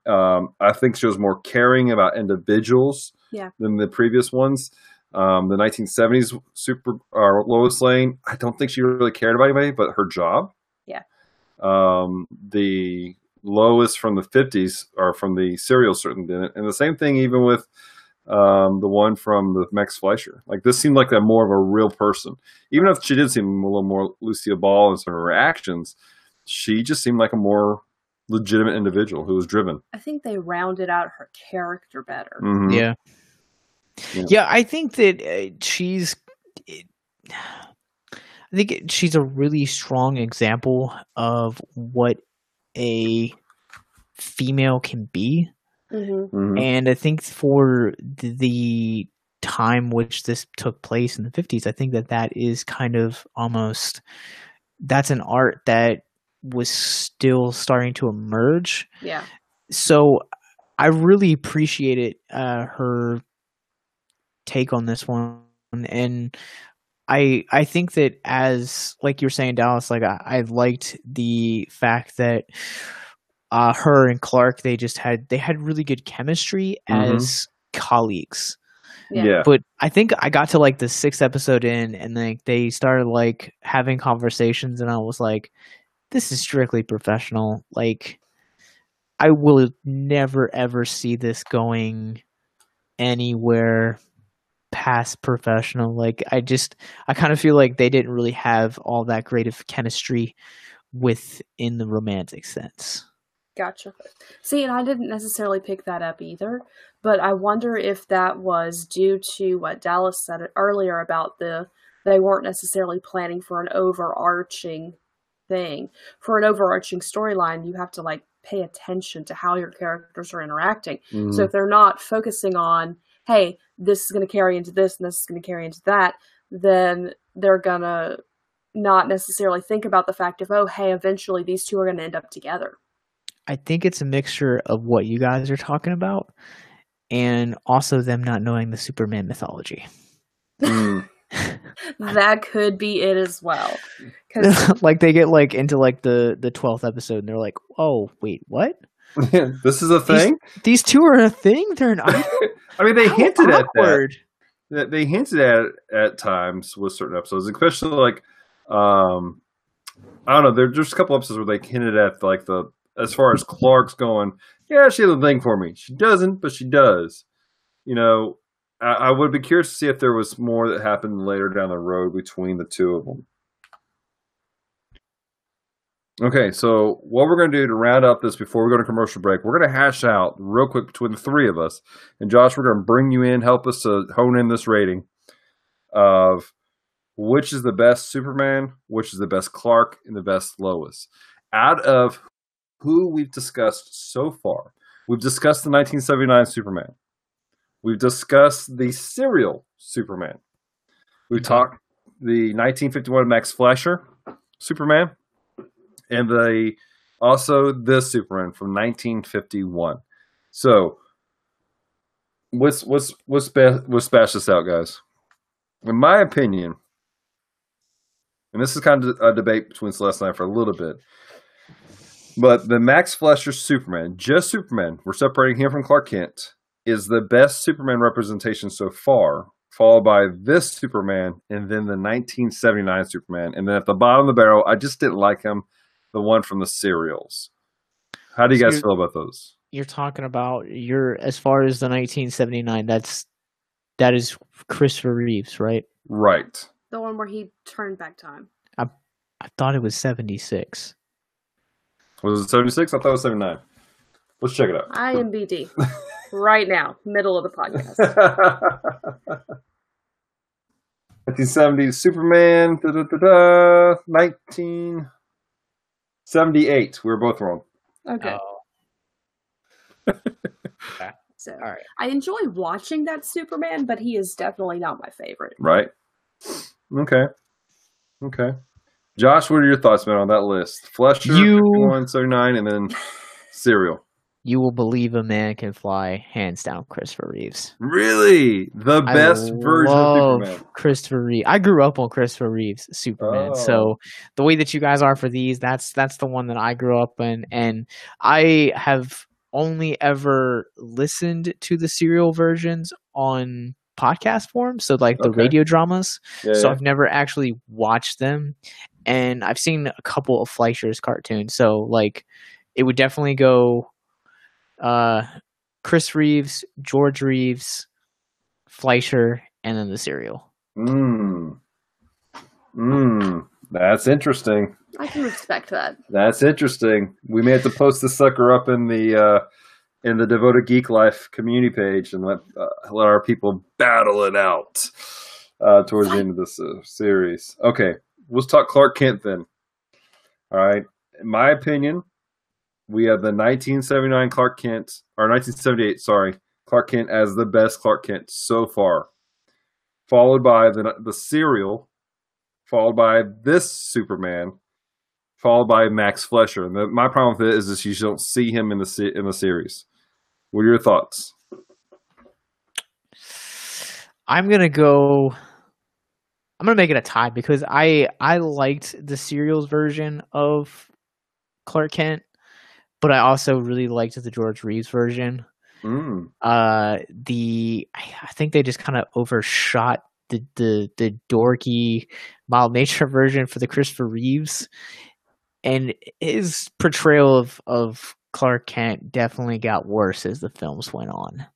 Um, I think she was more caring about individuals Yeah. than the previous ones. Um, the 1970s Super uh, Lois Lane. I don't think she really cared about anybody but her job. Yeah. Um, the Lois from the 50s or from the serial certainly didn't, and the same thing even with um, the one from the Max Fleischer. Like this seemed like a more of a real person, even if she did seem a little more Lucille Ball in some of her actions. She just seemed like a more legitimate individual who was driven. I think they rounded out her character better. Mhm. Yeah. Yeah. Yeah, I think that uh, she's. I think it- she's a really strong example of what a female can be, Mm-hmm. Mhm. and I think for the, the time which this took place in the fifties, I think that that is kind of almost that's an art that was still starting to emerge Yeah. so I really appreciated uh, her take on this one, and I I think that as like you're saying, Dallas, like I, I liked the fact that uh, her and Clark, they just had they had really good chemistry Mhm. as colleagues. Yeah. Yeah. But I think I got to like the sixth episode in, and like they started like having conversations, and I was like, "This is strictly professional." Like, I will never ever see this going anywhere past professional. Like, I just I kind of feel like they didn't really have all that great of chemistry within the romantic sense. Gotcha. See, and I didn't necessarily pick that up either, but I wonder if that was due to what Dallas said earlier about the they weren't necessarily planning for an overarching thing. For an overarching storyline, you have to like pay attention to how your characters are interacting. Mhm. So if they're not focusing on, hey, this is going to carry into this and this is going to carry into that, then they're going to not necessarily think about the fact of, oh, hey, eventually these two are going to end up together. I think it's a mixture of what you guys are talking about and also them not knowing the Superman mythology. Mm. that could be it as well. 'Cause- like they get like into like the the 12th episode and they're like, "Oh, wait, what? this is a thing. These two are a thing? They're an? I mean, they How hinted at that. they hinted at at times with certain episodes, especially like um I don't know, There's just a couple episodes where they hinted at like the as far as Clark's going, yeah, she has a thing for me. She doesn't, but she does. You know, I, I would be curious to see if there was more that happened later down the road between the two of them. Okay, so what we're going to do to round up this before we go to commercial break, we're going to hash out real quick between the three of us. And Josh, we're going to bring you in, help us to hone in this rating of which is the best Superman, which is the best Clark, and the best Lois. Out of who we've discussed so far, we've discussed the 1979 Superman. We've discussed the serial Superman. We've talked the 1951 Max Fleischer Superman, and the also this Superman from 1951. So let's let's let's spa- let's spash this out, guys. In my opinion, and this is kind of a debate between Celeste and I for a little bit, but the Max Fleischer Superman, just Superman, we're separating him from Clark Kent, is the best Superman representation so far. Followed by this Superman, and then the 1979 Superman, and then at the bottom of the barrel, I just didn't like him, the one from the serials. How do you So guys feel about those? You're talking about you're as far as the 1979. That's that is Christopher Reeves, right? Right. the one where he turned back time. I I thought it was 76. Was it 76? I thought it was 79. Let's check it out. IMBD. right now, middle of the podcast. 1970 Superman, da, da, da, da, 1978. We were both wrong. Okay. Oh, So all right. I enjoy watching that Superman, but he is definitely not my favorite. Right? Okay. Okay. Josh, what are your thoughts, man, on that list? Fleischer, You- 5179, and then Serial. You will believe a man can fly, hands down, Christopher Reeves. Really? The I best version love of Superman. Christopher Reeve. I grew up on Christopher Reeves Superman, Oh. so the way that you guys are for these, that's that's the one that I grew up in, and I have only ever listened to the serial versions on podcast form, so like the Okay. radio dramas. Yeah, So yeah. I've never actually watched them, and I've seen a couple of Fleischer's cartoons. So like, it would definitely go, uh, Chris Reeves, George Reeves, Fleischer, and then the serial. Mmm. Mmm. That's interesting. I can respect that. That's interesting. We may have to post this sucker up in the uh, in the Devoted Geek Life community page and let uh, let our people battle it out uh, towards the end of this uh, series. Okay, let's talk Clark Kent then. All right, in my opinion, we have the 1979 Clark Kent or 1978, sorry, Clark Kent as the best Clark Kent so far, followed by the the serial, followed by this Superman followed by Max Fleischer. And the, my problem with it is that you don't see him in the in the series. What are your thoughts? I'm gonna go. I'm gonna make it a tie because I I liked the serials version of Clark Kent, but I also really liked the George Reeves version. Mm. Uh, the I think they just kind of overshot the the the dorky mild nature version for the Christopher Reeves, and his portrayal of of Clark Kent definitely got worse as the films went on.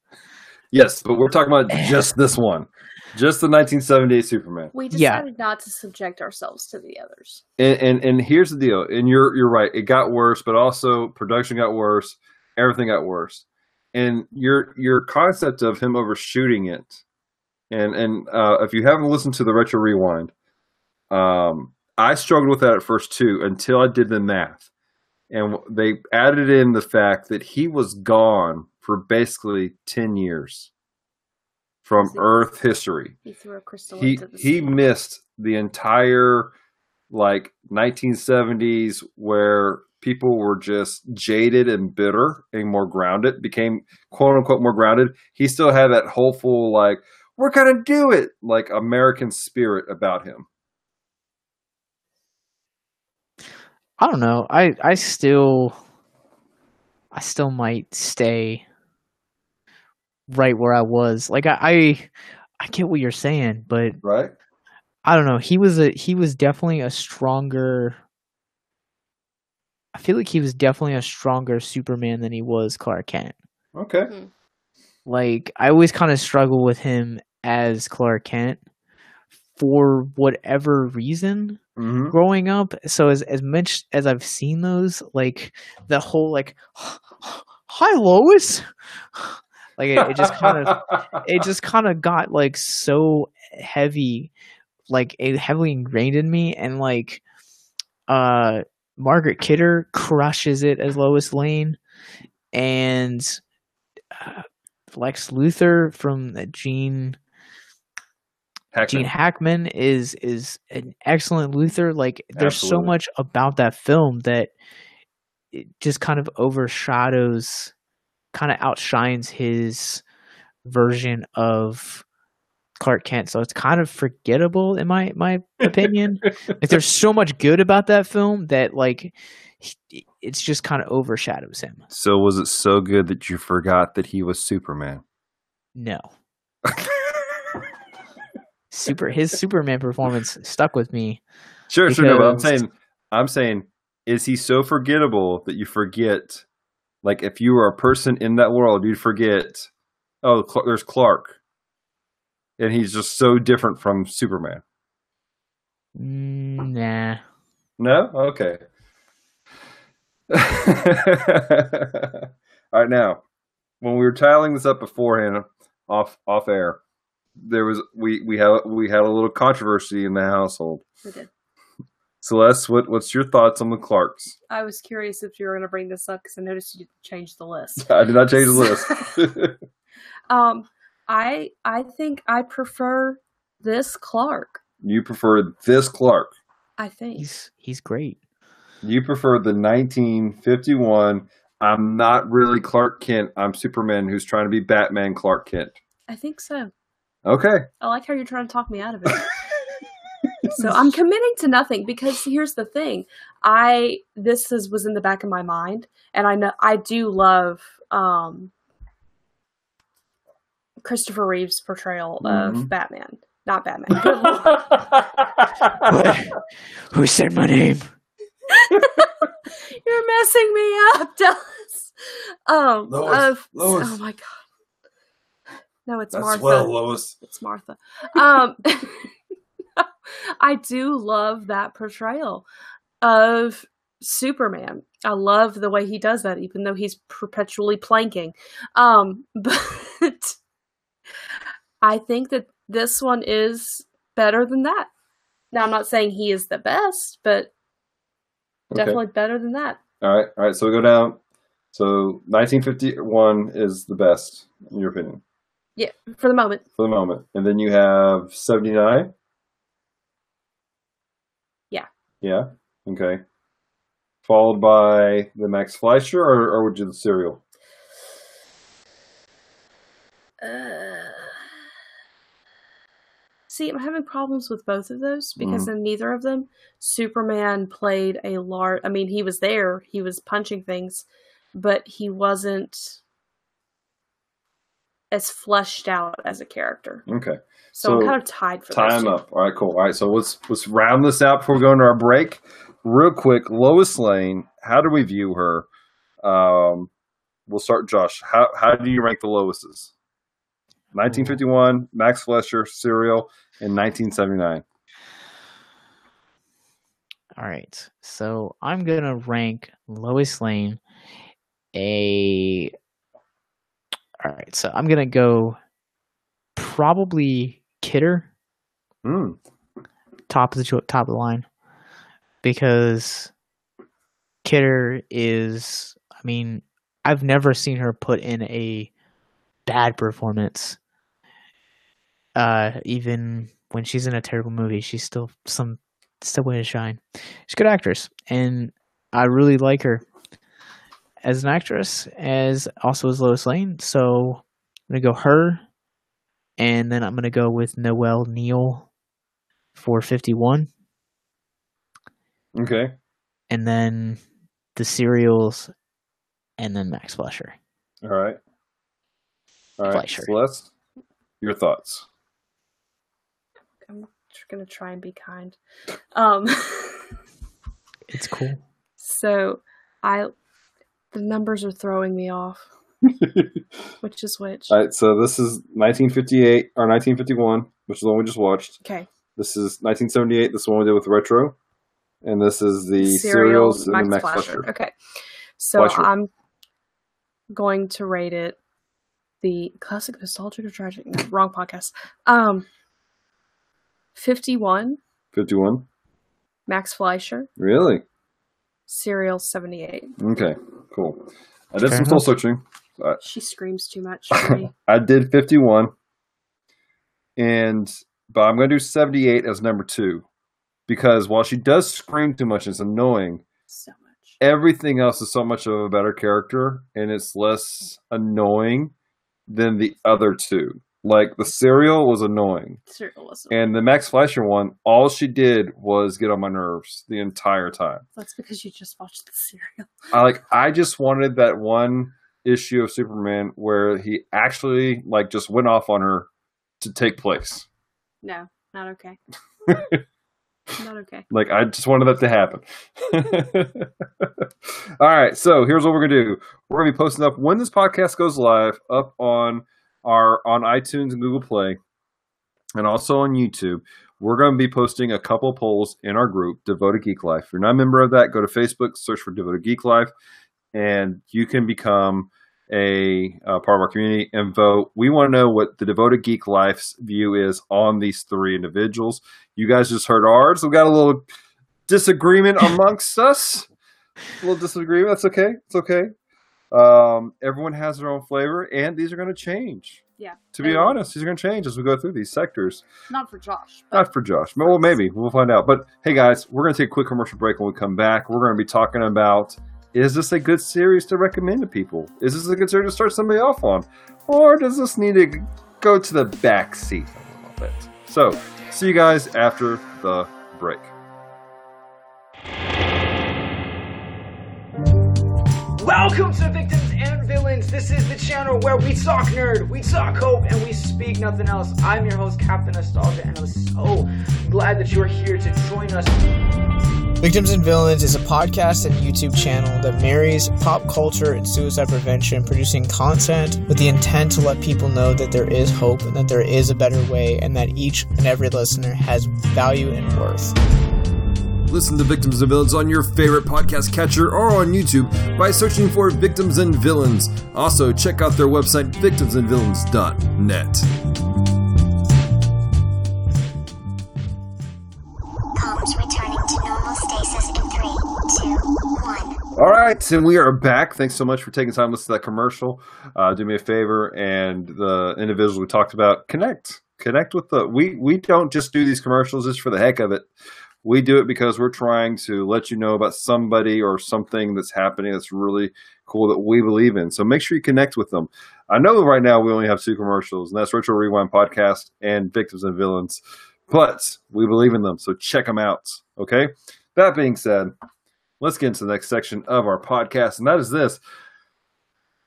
Yes, but we're talking about just this one, just the 1978 Superman. We Yeah. decided not to subject ourselves to the others. And, and and here's the deal. And you're you're right. It got worse, but also production got worse. Everything got worse. And your your concept of him overshooting it, and and uh, if you haven't listened to the retro rewind, um, I struggled with that at first too until I did the math, and they added in the fact that he was gone for basically ten years from See. Earth history He threw a crystal he into the he missed the entire like 1970s where people were just jaded and bitter and more grounded became quote unquote more grounded he still had that hopeful like we're gonna do it like american spirit about him I don't know. I I still I still might stay right where I was. Like I I, I get what you're saying, but right I don't know. He was a he was definitely a stronger I feel like he was definitely a stronger Superman than he was Clark Kent. okay Like I always kind of struggle with him as Clark Kent for whatever reason hmm growing up. So as as much as I've seen those, like the whole like hi Lois like it, it just kind of it just kind of got like so heavy like it heavily ingrained in me and like uh margaret kidder crushes it as lois lane and uh, lex luthor from gene Hackman. gene hackman is is an excellent luthor like there's so much about that film that it just kind of overshadows kind of outshines his version of Clark Kent. So it's kind of forgettable in my my opinion. like there's so much good about that film that like he- it's just kind of overshadows him. so was it so good that you forgot that he was superman No. Super his Superman performance stuck with me. Sure, sure. No, but I'm saying, I'm saying, is he so forgettable that you forget? Like, if you were a person in that world, you'd forget. Oh, Cl- there's Clark, and he's just so different from Superman. Mm, nah. No, okay. All right, now, when we were tiling this up beforehand, off off air, there was we we had we had a little controversy in the household. We did. Celeste, what what's your thoughts on the Clarks? I was curious if you were going to bring this up because I noticed you didn't change the list. I did not change the list. Um, I I think I prefer this Clark. you prefer this Clark. I think. He's he's great. You prefer the 1951. I'm not really Clark Kent. I'm Superman who's trying to be Batman Clark Kent. I think so. Okay. I like how you're trying to talk me out of it. so I'm committing to nothing because here's the thing. I this is was in the back of my mind and I know I do love um Christopher Reeve's portrayal Mhm. of Batman. Not Batman. Who said my name? You're messing me up, Dallas. Um Lois, of Lois. oh my god. No, it's Martha. Well, Lois. It's Martha. Um, I do love that portrayal of Superman. I love the way he does that, even though he's perpetually planking. Um, but I think that this one is better than that. Now, I'm not saying he is the best, but Okay. definitely better than that. All right. All right. So we go down. So 1951 is the best, in your opinion, Yeah, for the moment. for the moment. And then you have 79. Yeah. Okay. Followed by the Max Fleischer, or, or would you the serial? Uh, see, I'm having problems with both of those because in neither of them, Superman played a large. I mean, he was there, he was punching things, but he wasn't as fleshed out as a character. Okay. So, I'm kind of tied for Time those two. up. All right, cool. All right, so let's let's round this out before we go into our break. Real quick, Lois Lane. How do we view her? Um, we'll start, Josh. How how do you rank the Loises? 1951, Max Fleischer, Serial, and 1979. All right. So I'm going to rank Lois Lane a. All right. So I'm going to go probably Kidder, Hmm. top of the top of the line, because Kidder is. I mean, I've never seen her put in a bad performance. Uh, even when she's in a terrible movie, she's still some still way to shine. She's a good actress, and I really like her as an actress, as also as Lois Lane. So I'm gonna go her, and then I'm gonna go with Noel Neill for 51, Okay. and then the serials, and then Max Fleischer. All right. All right. Fleischer. Celeste, your thoughts? I'm tr- gonna try and be kind. Um, It's cool. so I, the numbers are throwing me off. Which is which? All right, so this is 1958 or 1951, which is the one we just watched. Okay, This is 1978. This is the one we did with retro, and this is the serials and the Max Fleischer. Fleischer. Okay, so Fleischer. I'm going to rate it the classic nostalgic or tragic. No, wrong podcast. Um, fifty-one. 51. Max Fleischer. Really? Serial seventy-eight. Okay, cool. I did Fair some soul enough. searching. She screams too much for me. I did 51, and but I'm going to do 78 as number two because while she does scream too much, it's annoying. so much. Everything else is so much of a better character, and it's less annoying than the other two. Like the serial was annoying. Serial was. And the Max Fleischer one, all she did was get on my nerves the entire time. That's because you just watched the serial. I like I just wanted that one issue of Superman where he actually like just went off on her to take place. No, not okay. not okay. Like I just wanted that to happen. All right, so here's what we're gonna do. We're gonna be posting up when this podcast goes live up on our on iTunes and Google Play, and also on YouTube. We're going to be posting a couple polls in our group, Devoted Geek Life. If you're not a member of that, go to Facebook, search for Devoted Geek Life, and you can become a uh, part of our community and vote. We want to know what the Devoted Geek Life's view is on these three individuals. You guys just heard ours. We got a little disagreement amongst us. A little disagreement. That's okay. It's okay. Um, everyone has their own flavor, and these are going to change. Yeah. To be honest, these are going to change as we go through these sectors. Not for Josh. Not for Josh. Well, maybe we'll find out. But hey, guys, we're going to take a quick commercial break. When we come back, we're going to be talking about: Is this a good series to recommend to people? Is this a good series to start somebody off on, or does this need to go to the back seat a little bit? So, see you guys after the break. Welcome to Victims and Villains. This is the channel where we talk nerd, we talk hope, and we speak nothing else. I'm your host, Captain Nostalgia, and I'm so glad that you're here to join us. Victims and Villains is a podcast and YouTube channel that marries pop culture and suicide prevention, producing content with the intent to let people know that there is hope and that there is a better way, and that each and every listener has value and worth. Listen to Victims and Villains on your favorite podcast catcher or on YouTube by searching for Victims and Villains. Also, check out their website, victimsandvillains.net. Comms returning to normal stasis in three, two, one. All right, and we are back. Thanks so much for taking time to listen to that commercial. Uh, do me a favor, and the individuals we talked about, connect. Connect with the. We we don't just do these commercials just for the heck of it. We do it because we're trying to let you know about somebody or something that's happening that's really cool that we believe in. So make sure you connect with them. I know right now we only have two commercials, and that's Retro Rewind Podcast and Victims and Villains, but we believe in them. So check them out. Okay. That being said, let's get into the next section of our podcast, and that is this.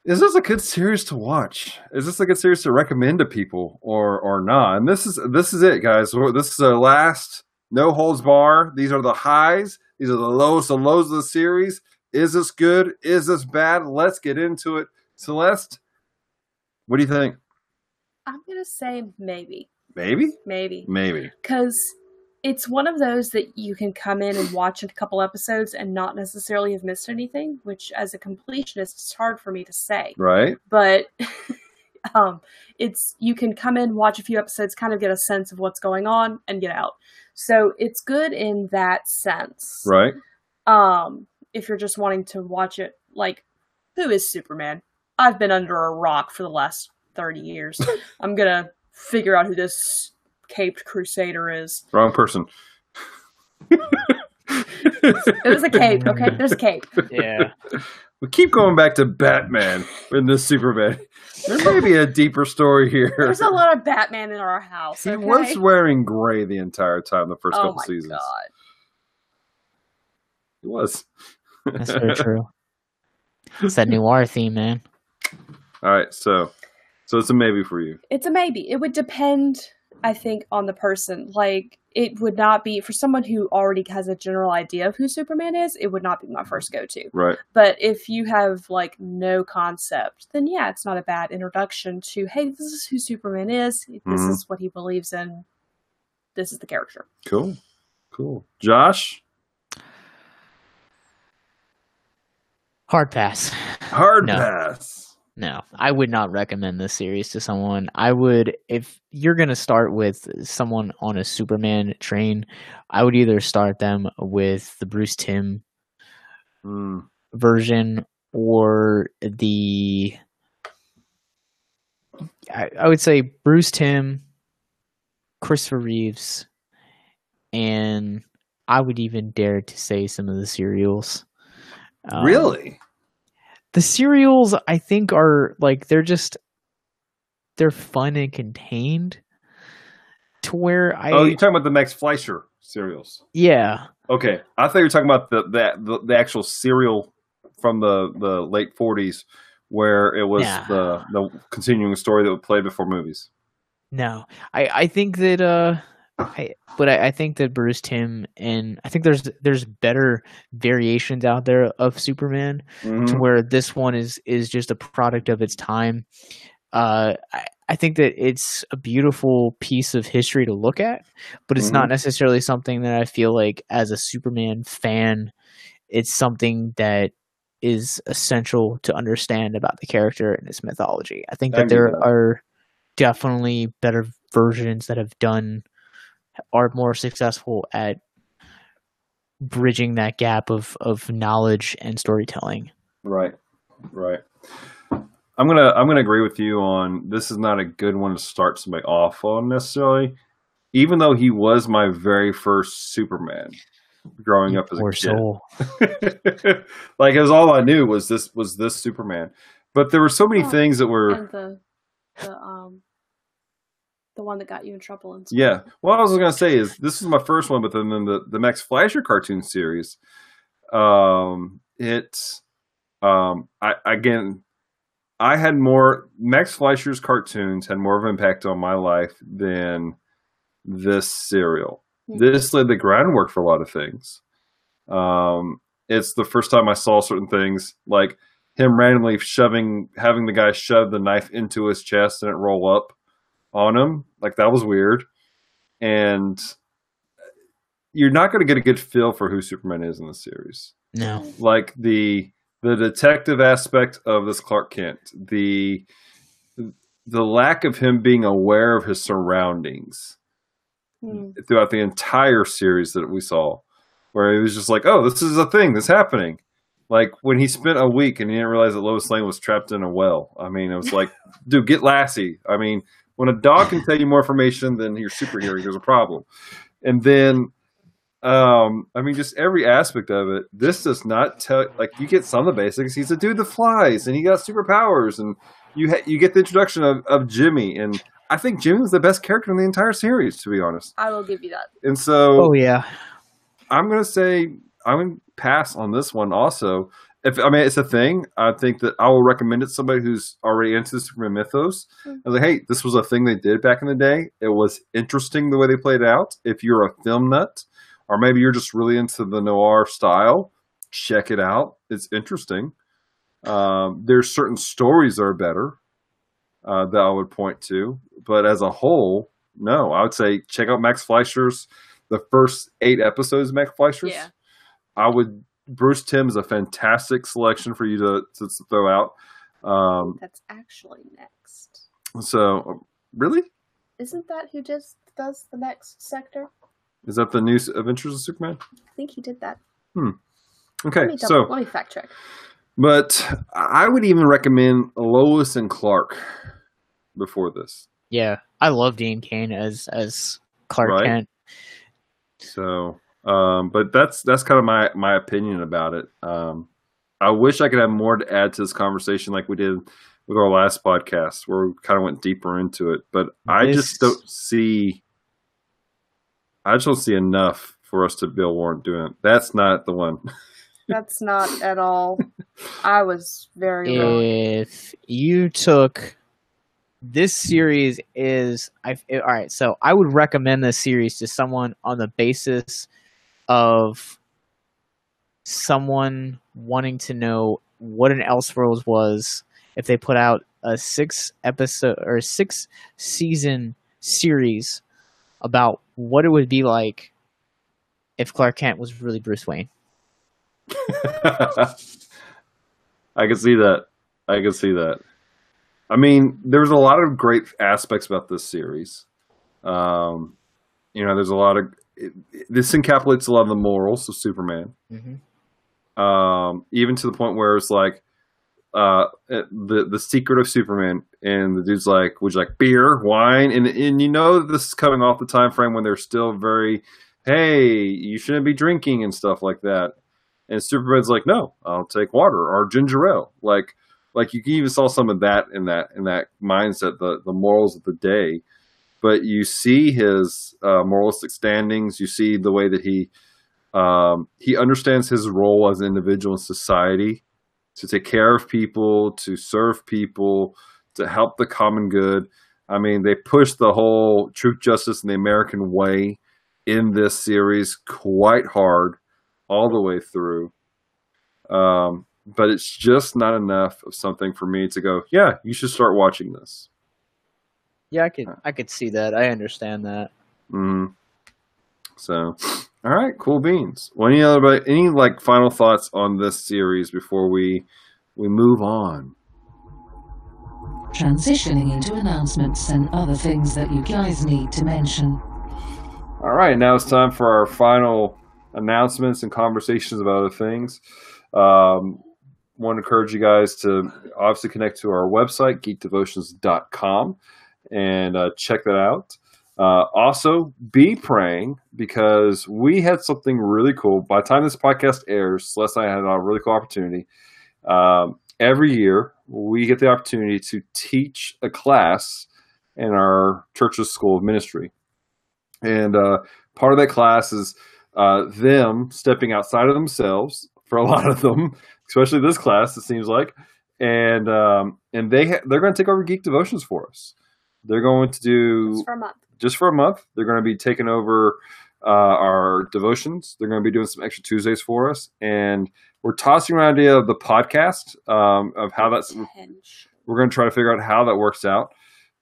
is this a good series to watch? Is this a good series to recommend to people or or not? And this is this is it, guys. This is the last no holds bar. These are the highs. These are the lowest and lows of the series. Is this good? Is this bad? Let's get into it. Celeste, what do you think? I'm gonna say maybe, Maybe, maybe, maybe. because it's one of those that you can come in and watch a couple episodes and not necessarily have missed anything. Which, as a completionist, it's hard for me to say. Right? But um, it's you can come in, watch a few episodes, kind of get a sense of what's going on, and get out. So it's good in that sense. Right? um if you're just wanting to watch it like who is superman i've been under a rock for the last 30 years i'm gonna figure out who this caped crusader is Wrong person. it was a cape okay there's a cape Yeah. We keep going back to Batman in this Superman. There may be a deeper story here. there's a lot of batman in our house He okay? was wearing gray the entire time the first oh couple my seasons. god He was. That's very true. It's that noir theme, man. All right, so so it's a maybe for you. it's a maybe it would depend i think on the person like it would not be for someone who already has a general idea of who superman is it would not be my first go-to Right. But if you have like no concept, then yeah, it's not a bad introduction to hey, this is who Superman is. This Mhm. is what he believes in. This is the character. Cool. Cool. Josh, Hard pass. hard No. pass. No, I would not recommend this series to someone. I would, if you're going to start with someone on a Superman train, I would either start them with the Bruce Timm Mm, version or the. I, I would say Bruce Timm, Christopher Reeves, and I would even dare to say some of the serials. Um, really? The serials i think are like they're just they're fun and contained to where i oh, you're talking about the Max Fleischer serials. yeah Okay, I thought you were talking about the the the, the actual serial from the the late '40s, where it was Nah. the the continuing story that would play before movies. no i i think that uh I, but I, I think that Bruce Timm and I think there's there's better variations out there of Superman to Mhm. where this one is is just a product of its time. Uh, I, I think that it's a beautiful piece of history to look at, but it's not necessarily something that I feel like as a Superman fan, it's something that is essential to understand about the character and its mythology. I think that agree there that. are definitely better versions that have done are more successful at bridging that gap of of knowledge and storytelling. Right, right. I'm gonna I'm gonna agree with you on this is not a good one to start somebody off on necessarily, even though he was my very first Superman growing up as a Poor kid. soul. like it was all I knew was this was this Superman. But there were so many Oh, things that were And the the the one that got you in trouble and stuff. Yeah. What I was going to say is this is my first one, but then the the Max Fleischer cartoon series, um, it's um, I again, I had more Max Fleischer's cartoons had more of an impact on my life than this serial. Hmm. This laid the groundwork for a lot of things. Um, it's the first time I saw certain things like him randomly shoving, having the guy shove the knife into his chest and it roll up on him. Like that was weird. And you're not going to get a good feel for who Superman is in the series. No. Like the the detective aspect of this Clark Kent, the the lack of him being aware of his surroundings Hmm. throughout the entire series that we saw, where he was just like, "Oh, this is a thing that's happening." Like when he spent a week and he didn't realize that Lois Lane was trapped in a well. I mean, it was like, dude, get Lassie. I mean, when a dog can tell you more information than your superhero, there's a problem. And then, um, I mean, just every aspect of it. This does not tell like you get some of the basics. He's a dude that flies and he got superpowers, and you ha- you get the introduction of, of Jimmy, and I think Jimmy was the best character in the entire series, to be honest. I will give you that. And so Oh yeah. I'm gonna say I'm gonna pass on this one also. If I mean it's a thing, I think that I will recommend it to somebody who's already into Superman mythos. Hmm. I was like, hey, this was a thing they did back in the day. It was interesting the way they played it out. If you're a film nut, or maybe you're just really into the noir style, check it out. It's interesting. Um, there's certain stories that are better uh, that I would point to, but as a whole, no. I would say check out Max Fleischer's the first eight episodes. of Max Fleischer's. Yeah. I would. Bruce Timm is a fantastic selection for you to, to throw out. Um, That's actually next. so, really, Isn't that who just does the next sector? is that the new Adventures of Superman? I think he did that. Hmm. Okay, Let me double, so let me fact check. but I would even recommend Lois and Clark before this. Yeah, I love Dean Cain as as Clark Right. Kent. So, um, but that's that's kind of my my opinion about it. Um, I wish I could have more to add to this conversation, like we did with our last podcast, where we kind of went deeper into it. But I This- just don't see. I just don't see enough for us to Bill Warren doing it. That's not the one. That's not at all. I was very wrong. If you took this series is I all right, so I would recommend this series to someone on the basis of someone wanting to know what an Elseworlds was if they put out a six episode or six season series about what it would be like if Clark Kent was really Bruce Wayne. I can see that. I can see that. I mean, there's a lot of great aspects about this series. Um, you know, there's a lot of it, it- this encapsulates a lot of the morals of Superman. Mm-hmm. Um, even to the point where it's like uh, the the secret of Superman, and the dude's like, "Would you like beer, wine?" And and you know this is coming off the time frame when they're still very, "Hey, you shouldn't be drinking" and stuff like that. And Superman's like, "No, I'll take water or ginger ale." Like, like you even saw some of that in that in that mindset, the the morals of the day. But you see his uh, moralistic standings. You see the way that he um, he understands his role as an individual in society to take care of people, to serve people, to help the common good. I mean, they push the whole truth, justice, and the American way in this series quite hard all the way through. Um, but it's just not enough of something for me to go, yeah, you should start watching this. Yeah, I could I could see that. I understand that. Mm. So, all right, cool beans. Well, any other any like final thoughts on this series before we we move on? Transitioning into announcements and other things that you guys need to mention. All right, now it's time for our final announcements and conversations about other things. Um, want to encourage you guys to obviously connect to our website, geekdevotions.com, and uh, check that out. Uh, also, be praying because we had something really cool. By the time this podcast airs, Celeste and I had a really cool opportunity. Um, every year, we get the opportunity to teach a class in our church's school of ministry. And uh, part of that class is uh, them stepping outside of themselves for a lot of them, especially this class. It seems like, and um, and they ha- they're going to take over Geek Devotions for us. They're going to do Just for a month. just for a month. They're going to be taking over uh, our devotions. They're going to be doing some extra Tuesdays for us, and we're tossing around the idea of the podcast um, of how that's. We're going to try to figure out how that works out,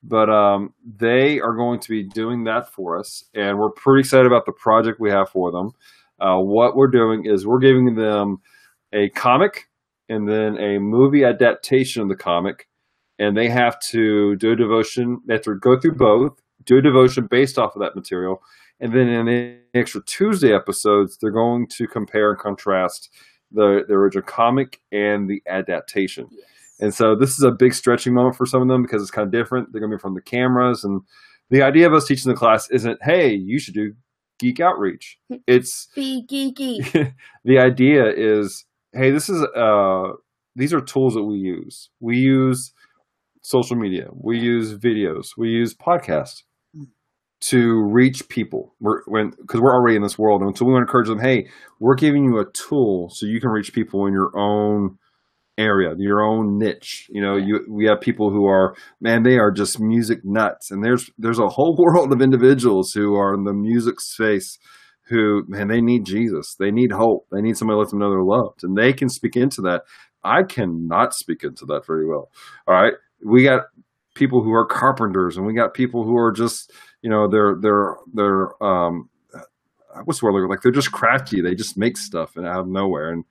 but um, they are going to be doing that for us, and we're pretty excited about the project we have for them. Uh, what we're doing is we're giving them a comic and then a movie adaptation of the comic, and they have to do a devotion. They have to go through both, do a devotion based off of that material, and then in the extra Tuesday episodes, they're going to compare and contrast the, the original comic and the adaptation. And so this is a big stretching moment for some of them because it's kind of different. They're going to be from the cameras, and the idea of us teaching the class isn't, "Hey, you should do geek outreach." It's Be geeky. the idea is, "Hey, this is uh, these are tools that we use. We use social media, we use videos, we use podcasts mm. to reach people. We're when because we're already in this world, and so we want to encourage them. Hey, we're giving you a tool so you can reach people in your own area, your own niche. You know, you we have people who are man, they are just music nuts, and there's there's a whole world of individuals who are in the music space who man they need Jesus, they need hope, they need somebody to let them know they're loved, and they can speak into that. I cannot speak into that very well. All right, we got people who are carpenters, and we got people who are just you know they're they're they're um what's the word like they're just crafty. They just make stuff and out of nowhere and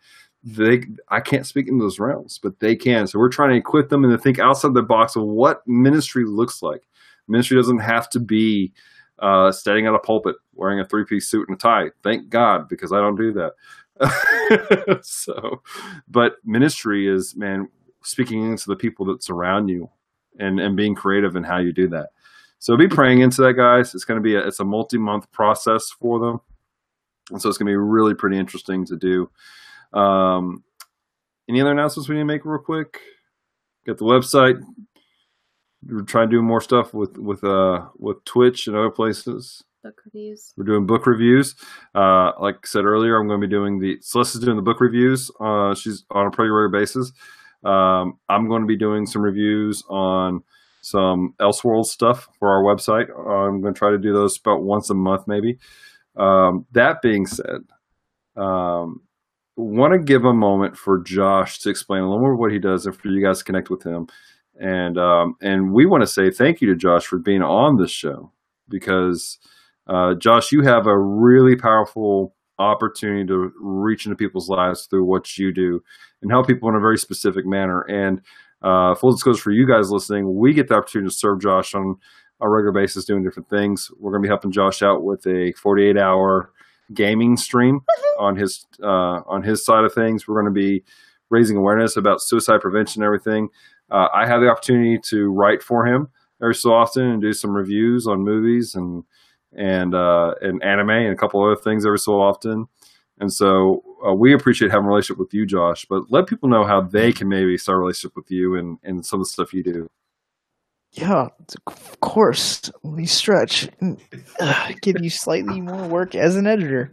they I can't speak in those realms, but they can. So we're trying to equip them and to think outside the box of what ministry looks like. Ministry doesn't have to be uh, standing at a pulpit wearing a three piece suit and a tie. Thank God, because I don't do that. so, but ministry is man speaking into the people that surround you and and being creative in how you do that. So be praying into that, guys. It's going to be a, it's a multi month process for them, and so it's going to be really pretty interesting to do. Um, any other announcements we need to make real quick? Got the website. We're trying to do more stuff with with uh with Twitch and other places. Book reviews. We're doing book reviews. Uh, like I said earlier, I'm going to be doing the Celeste is doing the book reviews. Uh, she's on a pretty regular basis. Um, I'm going to be doing some reviews on some Elseworld stuff for our website. I'm going to try to do those about once a month, maybe. Um, that being said, um, want to give a moment for Josh to explain a little more what he does and for you guys to connect with him. And um, and we want to say thank you to Josh for being on this show because uh, Josh, you have a really powerful opportunity to reach into people's lives through what you do and help people in a very specific manner. And uh, full disclosure for you guys listening, we get the opportunity to serve Josh on a regular basis doing different things. We're going to be helping Josh out with a 48 hour gaming stream on his uh, on his side of things. We're going to be raising awareness about suicide prevention and everything. Uh, I have the opportunity to write for him every so often and do some reviews on movies and and uh, and anime and a couple other things every so often. And so uh, we appreciate having a relationship with you, Josh. But let people know how they can maybe start a relationship with you and and some of the stuff you do. Yeah, of course. We stretch and uh, give you slightly more work as an editor.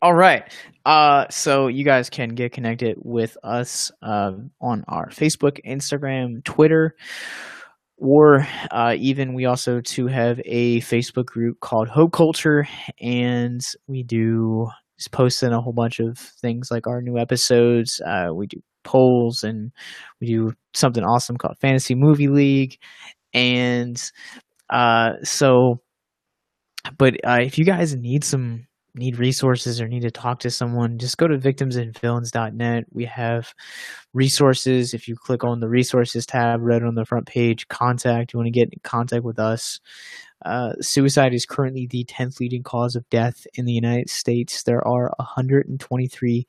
All right. Uh, so you guys can get connected with us uh, on our Facebook, Instagram, Twitter, or uh, even we also to have a Facebook group called Hope Culture, and we do just post in a whole bunch of things like our new episodes. Uh, we do polls and we do something awesome called Fantasy Movie League. And uh, so, but uh, if you guys need some need resources or need to talk to someone, just go to victimsandvillains.net. We have resources. If you click on the resources tab right on the front page, contact, you want to get in contact with us. Uh, suicide is currently the 10th leading cause of death in the United States. There are 123,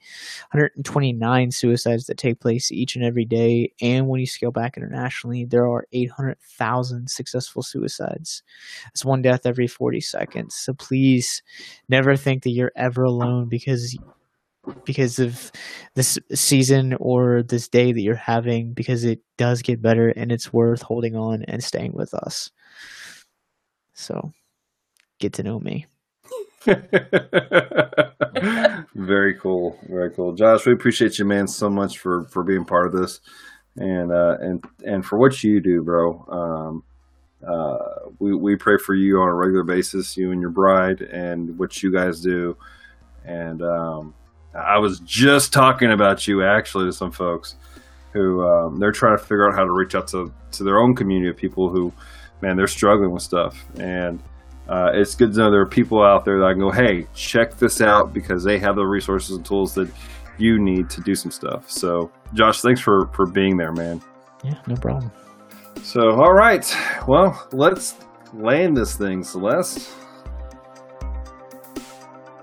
129 suicides that take place each and every day. And when you scale back internationally, there are 800,000 successful suicides. It's one death every 40 seconds. So please never think that you're ever alone because because of this season or this day that you're having because it does get better and it's worth holding on and staying with us. So get to know me. very cool, very cool, Josh. We appreciate you, man, so much for for being part of this, and uh, and and for what you do, bro. Um, uh, we we pray for you on a regular basis, you and your bride, and what you guys do. And um, I was just talking about you actually to some folks who um, they're trying to figure out how to reach out to to their own community of people who man, they're struggling with stuff. And uh, it's good to know there are people out there that I can go, hey, check this out because they have the resources and tools that you need to do some stuff. So, Josh, thanks for for being there, man. Yeah, no problem. So, all right, well, let's land this thing, Celeste.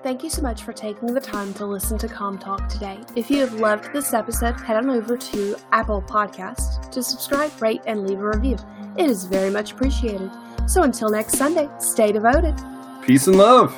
Thank you so much for taking the time to listen to Com Talk today. If you have loved this episode, head on over to Apple Podcasts to subscribe, rate, and leave a review. It is very much appreciated. So until next Sunday, stay devoted. Peace and love.